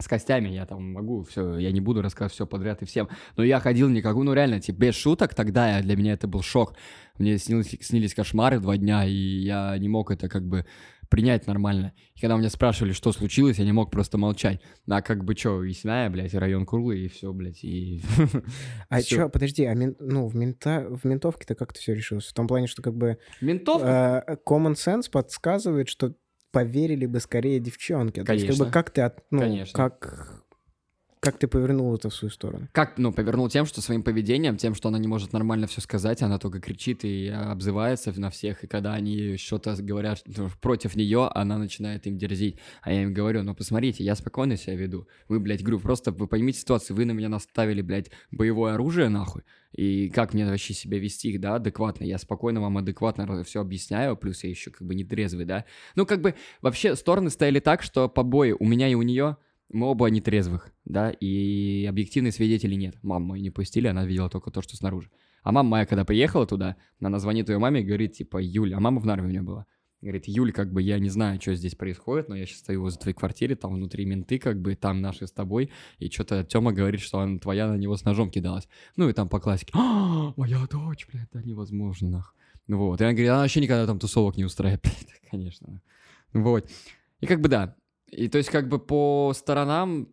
с костями, я там могу все, я не буду рассказывать все подряд и всем. Но я ходил никакую, ну реально, типа, без шуток тогда я, для меня это был шок. Мне снились, снились кошмары два дня, и я не мог это как бы принять нормально. И когда меня спрашивали, что случилось, я не мог просто молчать. А как бы что, Ясная, блядь, район Курлы, и все, блядь, и... А чё, подожди, а ну, в, мента... в ментовке-то как-то все решилось? В том плане, что как бы Ментов? э, common sense подсказывает, что поверили бы скорее девчонки. То есть, как Конечно. бы как ты от... ну, Конечно. как как ты повернул это в свою сторону? Как, ну, повернул тем, что своим поведением, тем, что она не может нормально все сказать, она только кричит и обзывается на всех, и когда они что-то говорят ну, против нее, она начинает им дерзить. А я им говорю, ну, посмотрите, я спокойно себя веду. Вы, блядь, говорю, просто вы поймите ситуацию, вы на меня наставили, блядь, боевое оружие, нахуй, и как мне вообще себя вести, да, адекватно. Я спокойно вам адекватно все объясняю, плюс я еще как бы не трезвый, да. Ну, как бы вообще стороны стояли так, что побои у меня и у нее мы оба нетрезвых, да, и объективных свидетелей нет. Маму мою не пустили, она видела только то, что снаружи. А мама моя, когда приехала туда, она звонит ее маме и говорит, типа, Юль, а мама в Нарве у нее была. Говорит, Юль, как бы я не знаю, что здесь происходит, но я сейчас стою возле твоей квартиры, там внутри менты, как бы там наши с тобой, и что-то Тёма говорит, что она твоя на него с ножом кидалась. Ну и там по классике, «А, моя дочь, блядь, да невозможно, нах. Вот, и она говорит, она вообще никогда там тусовок не устраивает. Конечно. Вот. И как бы да, и то есть как бы по сторонам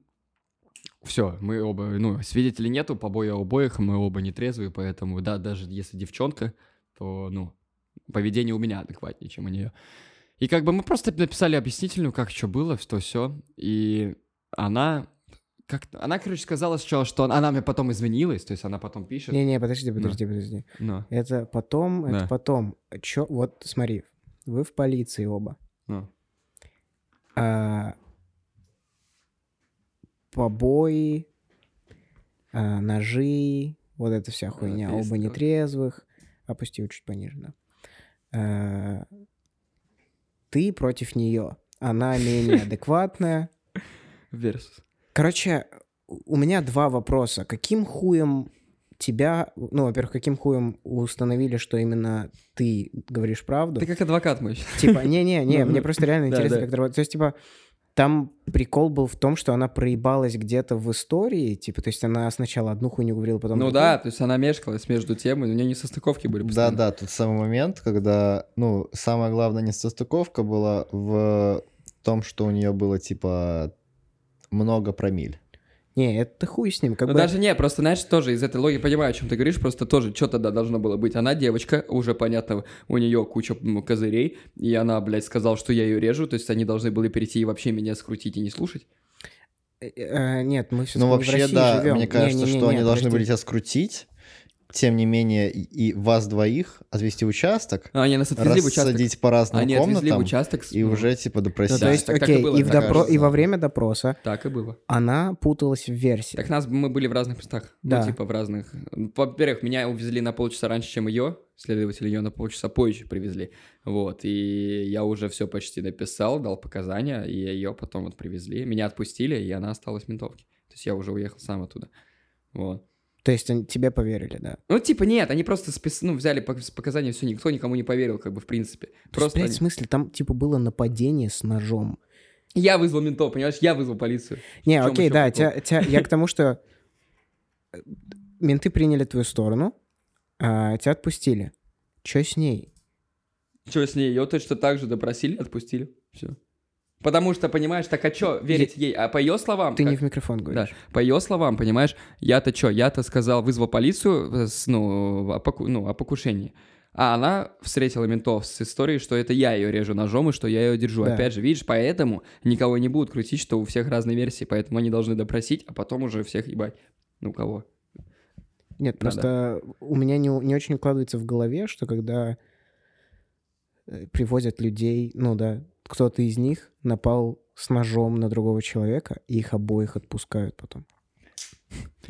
все, мы оба, ну, свидетелей нету, побои обоих, мы оба нетрезвые, поэтому, да, даже если девчонка, то, ну, поведение у меня адекватнее, чем у нее. И как бы мы просто написали объяснительную, как что было, что все. И она как она, короче, сказала сначала, что она, она мне потом извинилась, то есть она потом пишет. Не-не, подожди, подожди, подожди. Ну, Это потом, это Да. потом. Чё, вот смотри, вы в полиции оба. ну. А, побои, а, ножи, вот эта вся хуйня. Оба перестрелки. нетрезвых. Опусти его чуть пониже, да. А, ты против нее. Она менее адекватная. Versus. Короче, у меня два вопроса. Каким хуем тебя, ну, во-первых, каким хуем установили, что именно ты говоришь правду? Ты как адвокат мой. Типа, не-не-не, Ну, мне просто реально интересно, как работает. То есть, типа, там прикол был в том, что она проебалась где-то в истории, типа, то есть она сначала одну хуйню говорила, потом Ну другую. да, то есть она мешкалась между тем, и у нее не состыковки были постоянно. Да-да, тут самый момент, когда, ну, самая главная несостыковка была в том, что у нее было, типа, много промиль. Не, это хуй с ним, как Ну бы... даже не, просто, знаешь, тоже из этой логики понимаю, о чем ты говоришь, просто тоже что тогда должно было быть. Она девочка, уже понятно, у нее куча козырей, и она, блядь, сказала, что я ее режу, то есть они должны были перейти и вообще меня скрутить и не слушать. Э, э, Нет, мы все Ну, вообще, да, мне кажется, что они должны были тебя скрутить, тем не менее, и вас двоих отвезти в участок, А, они нас отвезли в участок. рассадить по разным Они отвезли в комнатам участок. с- и ну, уже, типа, Ну, допросить. то есть, так- так и окей, было, и, в мне допро- кажется. и во время допроса Так и было. она путалась в версии. Так нас, мы были в разных местах. Да. Ну, типа в разных... Во-первых, меня увезли на полчаса раньше, чем ее. Следователь ее на полчаса позже привезли. Вот. И я уже все почти написал, дал показания, и ее потом вот привезли. Меня отпустили, и она осталась в ментовке. То есть я уже уехал сам оттуда. Вот. То есть они- тебе поверили, да? Ну, типа, нет, они просто спис... ну, взяли показания, все, никто никому не поверил, как бы, в принципе. То есть, Просто блядь, они- в смысле, там, типа, было нападение с ножом. Я вызвал ментов, понимаешь? Я вызвал полицию. Не, окей, да, тя- тя- я к тому, что э, менты приняли твою сторону, а тебя отпустили. Че с ней? Что с ней? Ее точно так же допросили, отпустили. Все. Потому что, понимаешь, так а что верить ей? А по ее словам... Ты как- не в микрофон Да, говоришь. по ее словам, понимаешь, я-то что, я-то сказал, вызвал полицию, э, ну, о, поку- ну, о покушении. А она встретила ментов с историей, что это я ее режу ножом и что я ее держу. Да. Опять же, видишь, поэтому никого не будут крутить, что у всех разные версии, поэтому они должны допросить, а потом уже всех ебать. Ну, кого? Нет, Да, просто у меня не, не очень укладывается в голове, что когда э, привозят людей, ну да, кто-то из них напал с ножом на другого человека, и их обоих отпускают потом.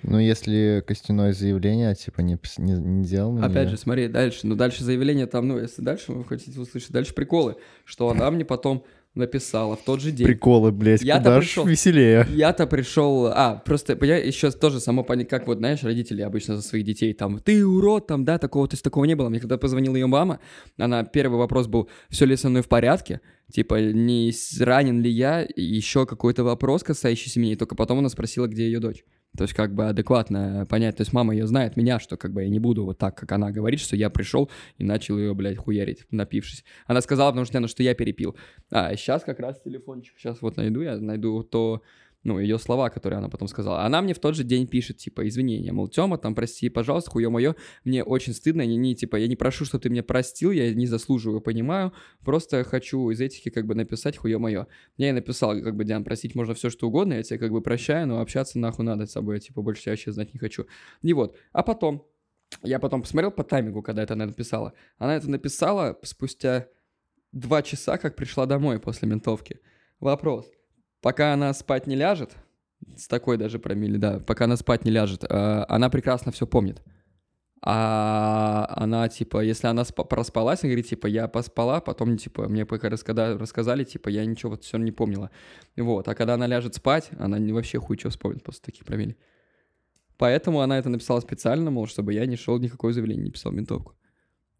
Ну, если костяное заявление, типа, не, не, не делал на Опять же, смотри, дальше. Ну, дальше заявление там, ну, если дальше вы хотите услышать, дальше приколы, что она мне потом, написала в тот же день. Приколы, блядь, Я-то куда пришел. веселее. Я-то пришел, а, просто, я еще тоже само понять, как вот, знаешь, родители обычно за своих детей, там, ты урод, там, да, такого, то есть такого не было. Мне когда позвонила ее мама, она, первый вопрос был, все ли со мной в порядке, типа, не ранен ли я, и еще какой-то вопрос, касающийся меня, и только потом она спросила, где ее дочь. То есть, как бы адекватно понять. То есть, мама ее знает меня, что как бы я не буду вот так, как она говорит, что я пришел и начал ее, блядь, хуярить, напившись. Она сказала, потому что, ну, что я перепил. А, сейчас как раз телефончик. Сейчас вот найду, я найду то, ну, ее слова, которые она потом сказала. Она мне в тот же день пишет, типа, извинения, мол, Тёма, там, прости, пожалуйста, хуё моё, мне очень стыдно, не, не, типа, я не прошу, что ты меня простил, я не заслуживаю, понимаю, просто хочу из этики, как бы, написать хуё моё. Я ей написал, как бы, Диан, простить можно все что угодно, я тебя, как бы, прощаю, но общаться нахуй надо с собой, я, типа, больше тебя вообще знать не хочу. И вот, а потом, я потом посмотрел по таймингу, когда это она написала. Она это написала спустя два часа, как пришла домой после ментовки. Вопрос. Пока она спать не ляжет, с такой даже промили, да, пока она спать не ляжет, э, она прекрасно все помнит. А она, типа, если она спа- проспалась, она говорит, типа, я поспала, потом, типа, мне пока рассказали, типа, я ничего вот все не помнила. Вот, а когда она ляжет спать, она вообще хуй что вспомнит после таких промили. Поэтому она это написала специально, мол, чтобы я не шел никакое заявление, не писал ментовку.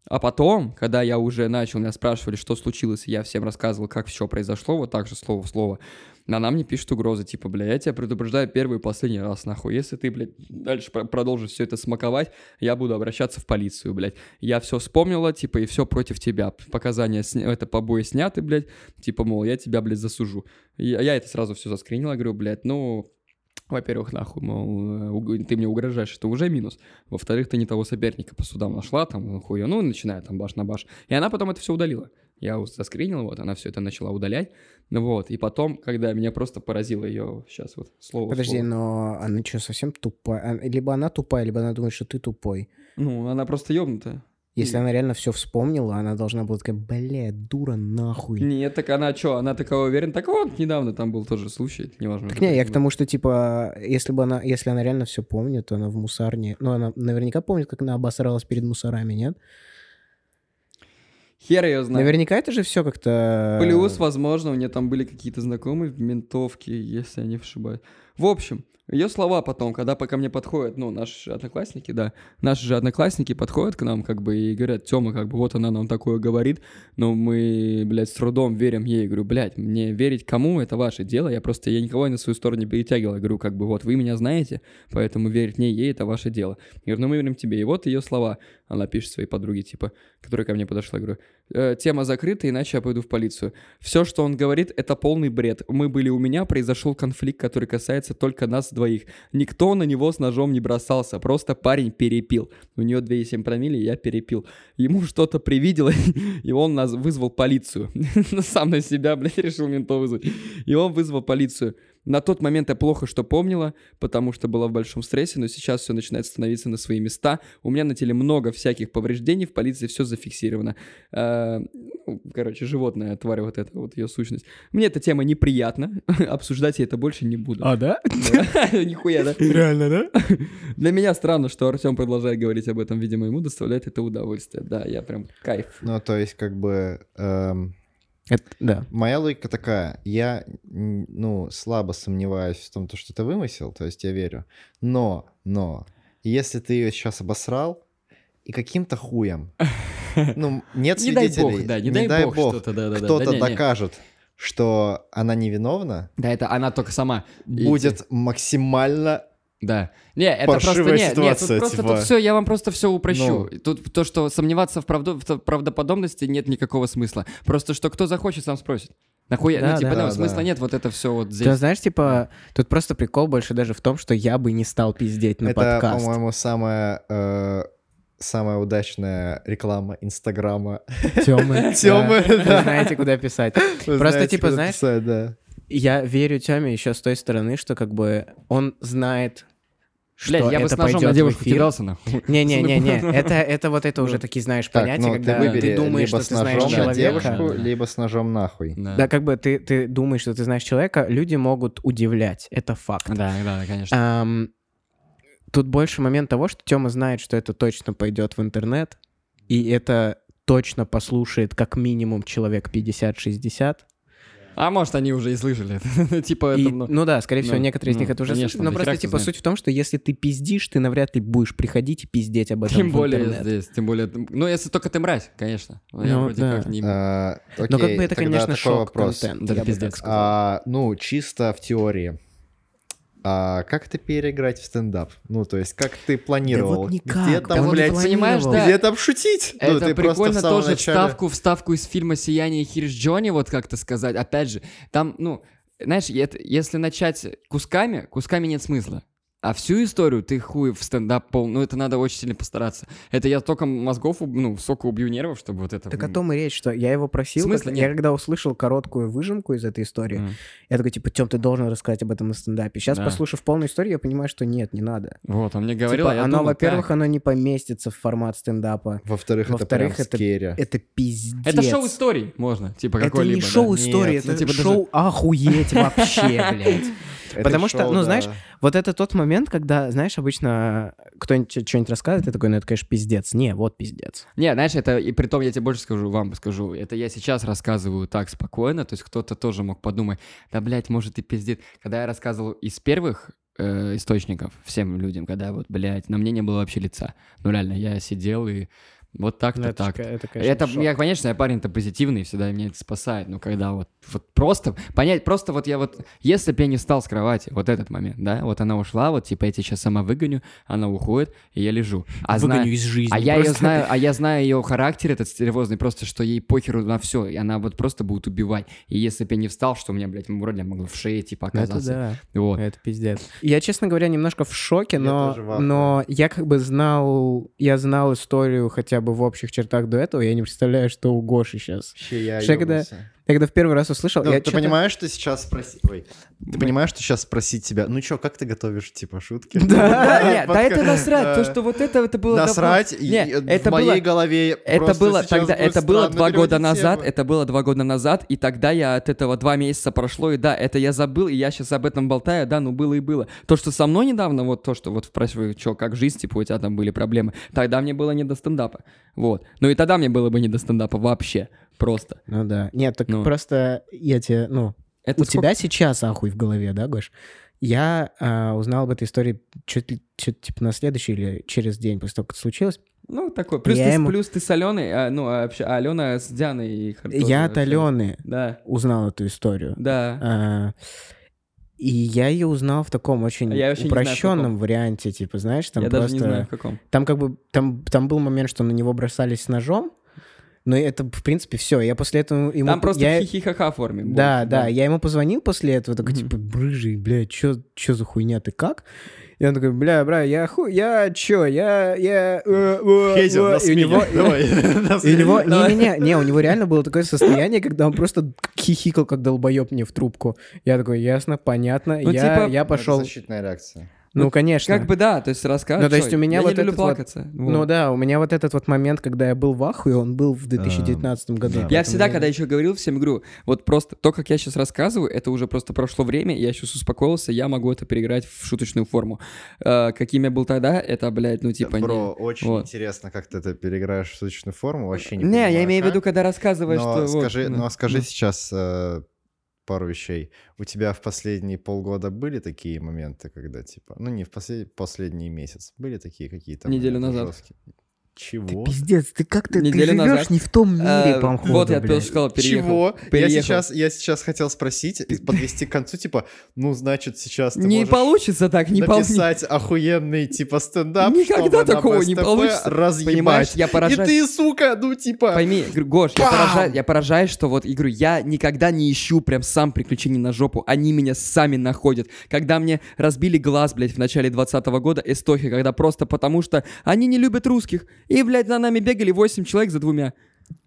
А потом, когда я уже начал, меня спрашивали, что случилось, и я всем рассказывал, как все произошло, вот так же слово в слово, она мне пишет угрозы, типа, бля, я тебя предупреждаю первый и последний раз, нахуй. Если ты, блядь, дальше про- продолжишь все это смаковать, я буду обращаться в полицию, блядь. Я все вспомнила, типа, и все против тебя. Показания, сня... это побои сняты, блядь, типа, мол, я тебя, блядь, засужу. И я это сразу все заскринила, говорю, блядь, ну, во-первых, нахуй, мол, э, ты мне угрожаешь, это уже минус. Во-вторых, ты не того соперника по судам нашла, там, хуя, ну, начиная там баш на баш. И она потом это все удалила. Я заскринил, вот, она все это начала удалять. Ну вот, и потом, когда меня просто поразило ее, сейчас вот, слово Подожди, слово. но она что, совсем тупая? Либо она тупая, либо она думает, что ты тупой. Ну, она просто ёбнутая. Если И- она реально все вспомнила, она должна была такая, бля, дура нахуй. Нет, так она что, она такая уверена? Так вот, недавно там был тоже случай, неважно. Так не, я к тому, что, типа, если бы она, если она реально все помнит, то она в мусарне... Ну, она наверняка помнит, как она обосралась перед мусорами, нет? Хер ее знает. Наверняка это же все как-то... Плюс, возможно, у нее там были какие-то знакомые в ментовке, если я не ошибаюсь. В общем, ее слова потом, когда пока мне подходят, ну, наши одноклассники, да, наши же одноклассники подходят к нам, как бы, и говорят, Тёма, как бы, вот она нам такое говорит, но мы, блядь, с трудом верим ей. Говорю, блядь, мне верить кому, это ваше дело, я просто, я никого на свою сторону не перетягивал. Говорю, как бы, вот, вы меня знаете, поэтому верить не ей, это ваше дело. Я говорю, ну, мы верим тебе. И вот ее слова. Она пишет своей подруге, типа, которая ко мне подошла, говорю, «Э, тема закрыта, иначе я пойду в полицию. Все, что он говорит, это полный бред. Мы были у меня, произошел конфликт, который касается только нас двоих. Никто на него с ножом не бросался, просто парень перепил. У нее 2,7 промилле, я перепил. Ему что-то привидело, и он нас вызвал полицию. Сам на себя, блядь, решил ментов вызвать. И он вызвал полицию. На тот момент я плохо что помнила, потому что была в большом стрессе, но сейчас все начинает становиться на свои места. У меня на теле много всяких повреждений, в полиции все зафиксировано. Э, ну, короче, животная тварь, вот эта вот ее сущность. Мне эта тема неприятна, обсуждать я это больше не буду. А, да? Да. Нихуя, да? Реально, да? Для меня странно, что Артем продолжает говорить об этом, видимо, ему доставляет это удовольствие. Да, я прям кайф. Ну, то есть, как бы... эм, Это, да. Моя логика такая. Я, ну, слабо сомневаюсь в том, то, что ты вымысел, то есть я верю. Но, но, если ты ее сейчас обосрал, и каким-то хуем, ну, нет Не дай свидетелей, бог, да, не дай бог что-то, да-да-да. кто-то Да не, не. докажет, что она невиновна, Да, это она только сама. И- будет максимально... Да. Не, это просто Паршивая не, нет, ситуация, тут просто типа. тут все, я вам просто все упрощу. Ну. Тут то, что сомневаться в, правду- в правдоподобности нет никакого смысла. Просто что кто захочет, сам спросит. Нахуя? Да, ну, типа, да, ну, да, смысла да. нет вот это все вот Ты здесь. знаешь, типа, тут просто прикол больше даже в том, что я бы не стал пиздеть на Это, подкаст. по-моему, самая... э, Самая удачная реклама Инстаграма. Тёмы. Тёмы, да. Вы да. знаете, куда писать. Вы Просто, знаете, типа, знаешь, писать, да. Я верю Тёме еще с той стороны, что как бы он знает, что Блядь, я бы с ножом на девушку кидался, нахуй. Не-не-не-не, это, это вот это уже такие, знаешь, понятия, ну, когда ты думаешь, что ты знаешь человека. девушку, либо с ножом нахуй. Да, как бы ты, ты думаешь, что ты знаешь человека, люди могут удивлять, это факт. Да, да, конечно. Тут больше момент того, что Тёма знает, что это точно пойдет в интернет, и это точно послушает как минимум человек 50-60. А может, они уже и слышали. Типа, И- это, ну, ну да, скорее всего, ну, некоторые из них ну, это уже конечно, слышали. Но просто типа знает. суть в том, что если ты пиздишь, ты навряд ли будешь приходить и пиздеть об этом Тем в более интернет. здесь, тем более... Ну, если только ты мразь, конечно. Ну, вроде да. как не... А, Но как окей, бы это, конечно, такой шок вопрос. контент, Да, я бы так сказал. А, ну, чисто в теории. А как это переиграть в стендап? Ну, то есть, как ты планировал? вот никак, Где да там, вот блядь, понимаешь, да. где там шутить? ну, Это ты просто в прикольно самом тоже начале- вставку, вставку из фильма «Сияние Хирш Джонни», вот как-то сказать. Опять же, там, ну, знаешь, это- если начать кусками, кусками нет смысла. А всю историю ты хуй в стендап пол, ну это надо очень сильно постараться. Это я только мозгов, ну, сока убью нервов, чтобы вот это... Так о том и речь, что я его просил. Смысла как- нет. Я когда услышал короткую выжимку из этой истории, М. я такой, типа, Тём, ты должен рассказать об этом на стендапе. Сейчас, Да. послушав полную историю, я понимаю, что нет, не надо. Вот, он мне говорил, Типа, а я оно, во-первых, как? оно не поместится в формат стендапа. Во-вторых, это Во-вторых, прям это- скеря. Это пиздец. Это шоу историй, можно, типа Это какой-либо. не да. шоу истории, Нет, это ну, типа даже- шоу охуеть вообще, блядь. Это Потому что, шоу, ну, да. знаешь, Вот это тот момент, когда, знаешь, обычно кто-нибудь что-нибудь рассказывает, и такой, ну это, конечно, пиздец. Не, вот пиздец. Не, знаешь, это, и при том я тебе больше скажу, вам скажу, это я сейчас рассказываю так спокойно, то есть кто-то тоже мог подумать, да, блядь, может и пиздит. Когда я рассказывал из первых э, источников всем людям, когда вот, блядь, на мне не было вообще лица. Ну, реально, я сидел и вот так-то, Ну, это, так ж- это, конечно, Это, шок. я, конечно, я парень-то позитивный, всегда меня это спасает, но когда вот, вот просто понять, просто вот я вот, если бы я не встал с кровати, вот этот момент, да, вот она ушла, вот типа я тебя сейчас сама выгоню, она уходит, и я лежу. А Выгоню зная- из жизни. а я ее знаю, а я знаю ее характер этот стервозный, просто что ей похеру на все, и она вот просто будет убивать. И если бы я не встал, что у меня, блядь, вроде могло в шее типа Это оказаться. да. Вот. Это пиздец. Я, честно говоря, немножко в шоке, Я но, но я как бы знал, я знал историю хотя бы в общих чертах до этого, я не представляю, что у Гоши сейчас. Вообще я Что, когда-. Я когда в первый раз услышал, Ну, я ты чё-то- понимаешь, что сейчас спросить... Ой. Ты понимаешь, что сейчас спросить тебя, ну чё, как ты готовишь, типа, шутки? Да, нет, да это насрать, то, что вот это, это было. Насрать, это в моей голове Это было тогда, это было два года назад, это было два года назад, и тогда я от этого два месяца прошло, и да, это я забыл, и я сейчас об этом болтаю, да, ну было и было. То, что со мной недавно, вот то, что вот спрашиваю, что, как жизнь, типа, у тебя там были проблемы, тогда мне было не до стендапа, вот. Ну и тогда мне было бы не до стендапа вообще, просто. Ну да. Нет, так Ну. просто я тебе, ну, Это у сколько- тебя сейчас ахуй в голове, да, Гош? Я а, узнал об этой истории чуть ли, чуть, типа на следующий или через день после того, как это случилось. Ну, такой, плюс, Я ты, ему- плюс ты с Аленой, а, ну, а, вообще, а Алена с Дианой. и Хар- тоже я от. Алены Да, узнал эту историю. да. А, и я ее узнал в таком очень А я знаю, упрощенном каком. варианте, типа, знаешь, там я просто... даже не знаю, в каком. Там как бы, там, там был момент, что на него бросались с ножом, но это, в принципе, все. Я после этого ему... Там просто я- в хихихаха форме. Да, больше, да, я ему позвонил после этого, такой, Мгм. типа, брыжий, бля, чё, чё за хуйня, ты как? И он такой, бля, бля, я ху, я чё, я, я... э, э, Хейзер, э». И у него... Давай, И у него, не-не-не, не, у него реально было такое состояние, когда он просто хихикал, как долбоеб мне в трубку. Я такой, ясно, понятно, Ну, я, типа, я Это пошел. защитная реакция. Ну, конечно. Как бы да, то есть рассказ. Ну, то есть у меня я вот не люблю этот вот- плакаться. Ну вот. да, у меня вот этот вот момент, когда я был в ахуе, он был в 2019 году. да. Я всегда, когда еще говорил всем, говорю, вот просто то, как я сейчас рассказываю, это уже просто прошло время, я сейчас успокоился, я могу это переиграть в шуточную форму. Э, каким я был тогда, это, блядь, ну типа... не- Бро, очень Вот. интересно, как ты это переиграешь в суточную форму, вообще не Не, понимаю, я имею в виду, когда рассказываешь, Но что... вот, скажи, ну, ну, а скажи ну. сейчас э, пару вещей. У тебя в последние полгода были такие моменты, когда типа, ну не в послед... последний месяц, были такие какие-то Неделю назад. жесткие? Чего? Пиздец, ты как-то ты Неделю живешь назад. не в том мире, Э, походу, Вот я блядь. тоже сказал, переехал. Чего? Я Переехал. сейчас, я сейчас хотел спросить и подвести к концу, типа, ну, значит, сейчас ты Не получится так, не получится. написать охуенный, типа, стендап, Никогда такого не получится. разъебать. Понимаешь, я И поражаюсь. ты, сука, ну, типа... Пойми, Гош, я Бам! поражаюсь, я поражаюсь, что вот, и говорю, я никогда не ищу прям сам приключений на жопу, они меня сами находят. Когда мне разбили глаз, блядь, в начале 20 года, эстохи, когда просто потому что они не любят русских, и, блядь, за нами бегали 8 человек за двумя.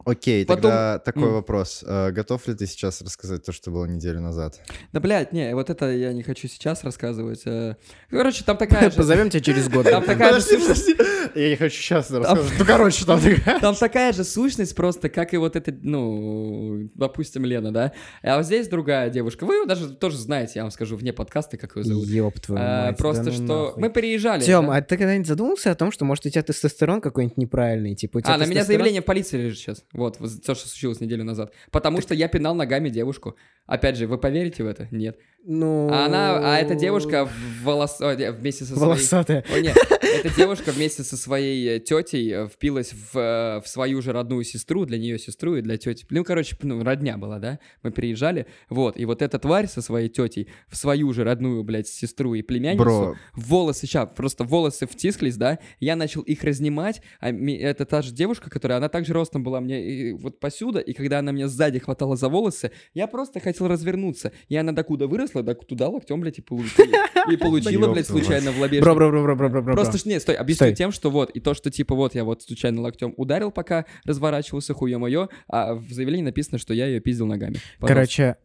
Окей, Потом- тогда такой ну. вопрос. Э, Готов ли ты сейчас рассказать то, что было неделю назад? Да, блядь, не, вот это я не хочу сейчас рассказывать. э. Короче, там такая же... Позовем тебя через год. Там такая же Подожди, сущность. подожди. Я не хочу сейчас рассказывать. Ну, короче, там такая... Там такая же сущность просто, как и вот эта, ну, допустим, Лена, да? А вот здесь другая девушка. Вы ее даже тоже знаете, я вам скажу, вне подкаста, как ее зовут. Ёб твою А, мать, Просто да ну что нахуй. мы переезжали. Тём, да? а ты когда-нибудь задумался о том, что, может, у тебя тестостерон какой-нибудь неправильный? Типа, у тебя А, на меня заявление в полиции лежит сейчас. Сейчас. Вот, то, что случилось неделю назад. Потому что я пинал ногами девушку. Опять же, вы поверите в это? Нет. Ну... А она, а эта девушка в волос... вместе со своей... Волосатая. О, нет, эта девушка вместе со своей тетей э, впилась в, э, в свою же родную сестру, для нее сестру и для тети. Ну, короче, ну, родня была, да? Мы приезжали, вот, и вот эта тварь со своей тетей в свою же родную, блядь, сестру и племянницу, Бро. волосы, сейчас, просто волосы втисклись, да? Я начал их разнимать, а это та же девушка, которая, она также ростом была мне и вот посюда, и когда она меня сзади хватала за волосы, я просто хотел развернуться, и она докуда выросла, до туда локтем, блядь, и получила, и получила, блядь, случайно в лобешник. Бро, бро, бро, бро, бро, бро. Просто ж, не, стой, объясню Стой. тем, что вот, и то, что типа вот я вот случайно локтем ударил, пока разворачивался, хуе мое, а в заявлении написано, что я ее пиздил ногами. Пожалуйста. Короче,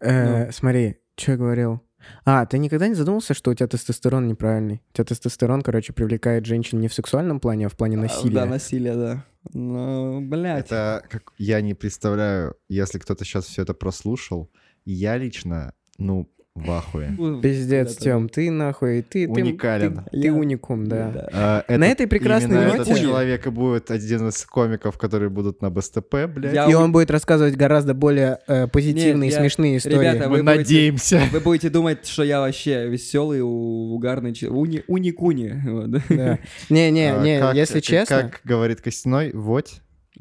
э, Ну. смотри, что я говорил. А, ты никогда не задумывался, что у тебя тестостерон неправильный? У тебя тестостерон, короче, привлекает женщин не в сексуальном плане, а в плане насилия. Да, насилие, да. Ну, блядь. Это как я не представляю, если кто-то сейчас все это прослушал. Я лично, ну, в ахуе. Пиздец. Тём, ты нахуй, ты... ты- Уникален. Ты, ты уникум, да. А, На этот- этой прекрасной именно ноте- этот человек и будет один из комиков, которые будут на БСТП, блядь. Я И у- он будет рассказывать гораздо более э, позитивные Нет, и я- смешные истории. Ребята, Мы вы будете- надеемся. Вы будете думать, что я вообще веселый, угарный человек. Уни, уни-куни. вот. Да. Не-не, А, если честно... Как говорит Костяной, вот.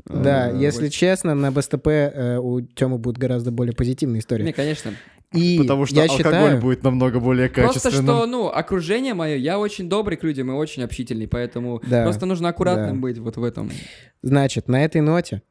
Да, А, если вот. честно, на БСТП э, у Тёмы будут гораздо более позитивные истории. Не, конечно. И Потому что я алкоголь считаю, будет намного более Просто качественным. что, ну, окружение мое, я очень добрый к людям и очень общительный, поэтому Да, просто нужно аккуратным да. быть вот в этом. значит, на этой ноте,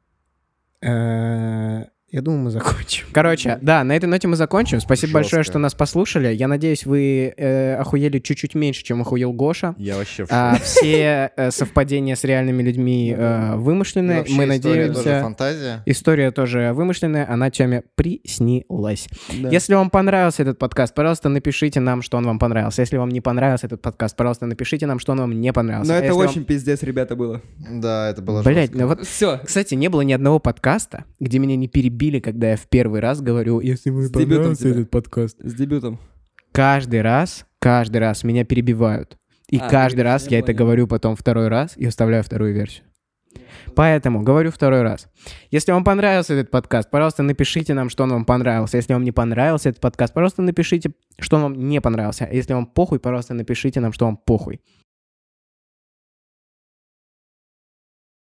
э, я думаю, мы закончим. Короче, да, на этой ноте мы закончим. Спасибо Жестко. большое, что нас послушали. Я надеюсь, вы э, охуели чуть-чуть меньше, чем охуел Гоша. Я вообще в А, все э, совпадения с реальными людьми э, вымышлены. вообще Мы история тоже надеемся... фантазия. История тоже вымышленная, она Тёме приснилась. Если вам понравился этот подкаст, пожалуйста, напишите нам, что он вам понравился. Если вам не понравился этот подкаст, пожалуйста, напишите нам, что он вам не понравился. Но А это если вам- очень пиздец, ребята, было. Да, это было Блять, жестко. ну вот Все. Кстати, не было ни одного подкаста, где меня не перебили, когда я в первый раз говорю, если дебютом понравился этот подкаст. С дебютом. Каждый раз, каждый раз меня перебивают. И А, каждый раз я я это говорю потом второй раз и оставляю вторую версию. Поэтому говорю второй раз. Если вам понравился этот подкаст, пожалуйста, напишите нам, что он вам понравился. Если вам не понравился этот подкаст, пожалуйста, напишите, что он вам не понравился. А Если вам похуй, пожалуйста, напишите нам, что вам похуй.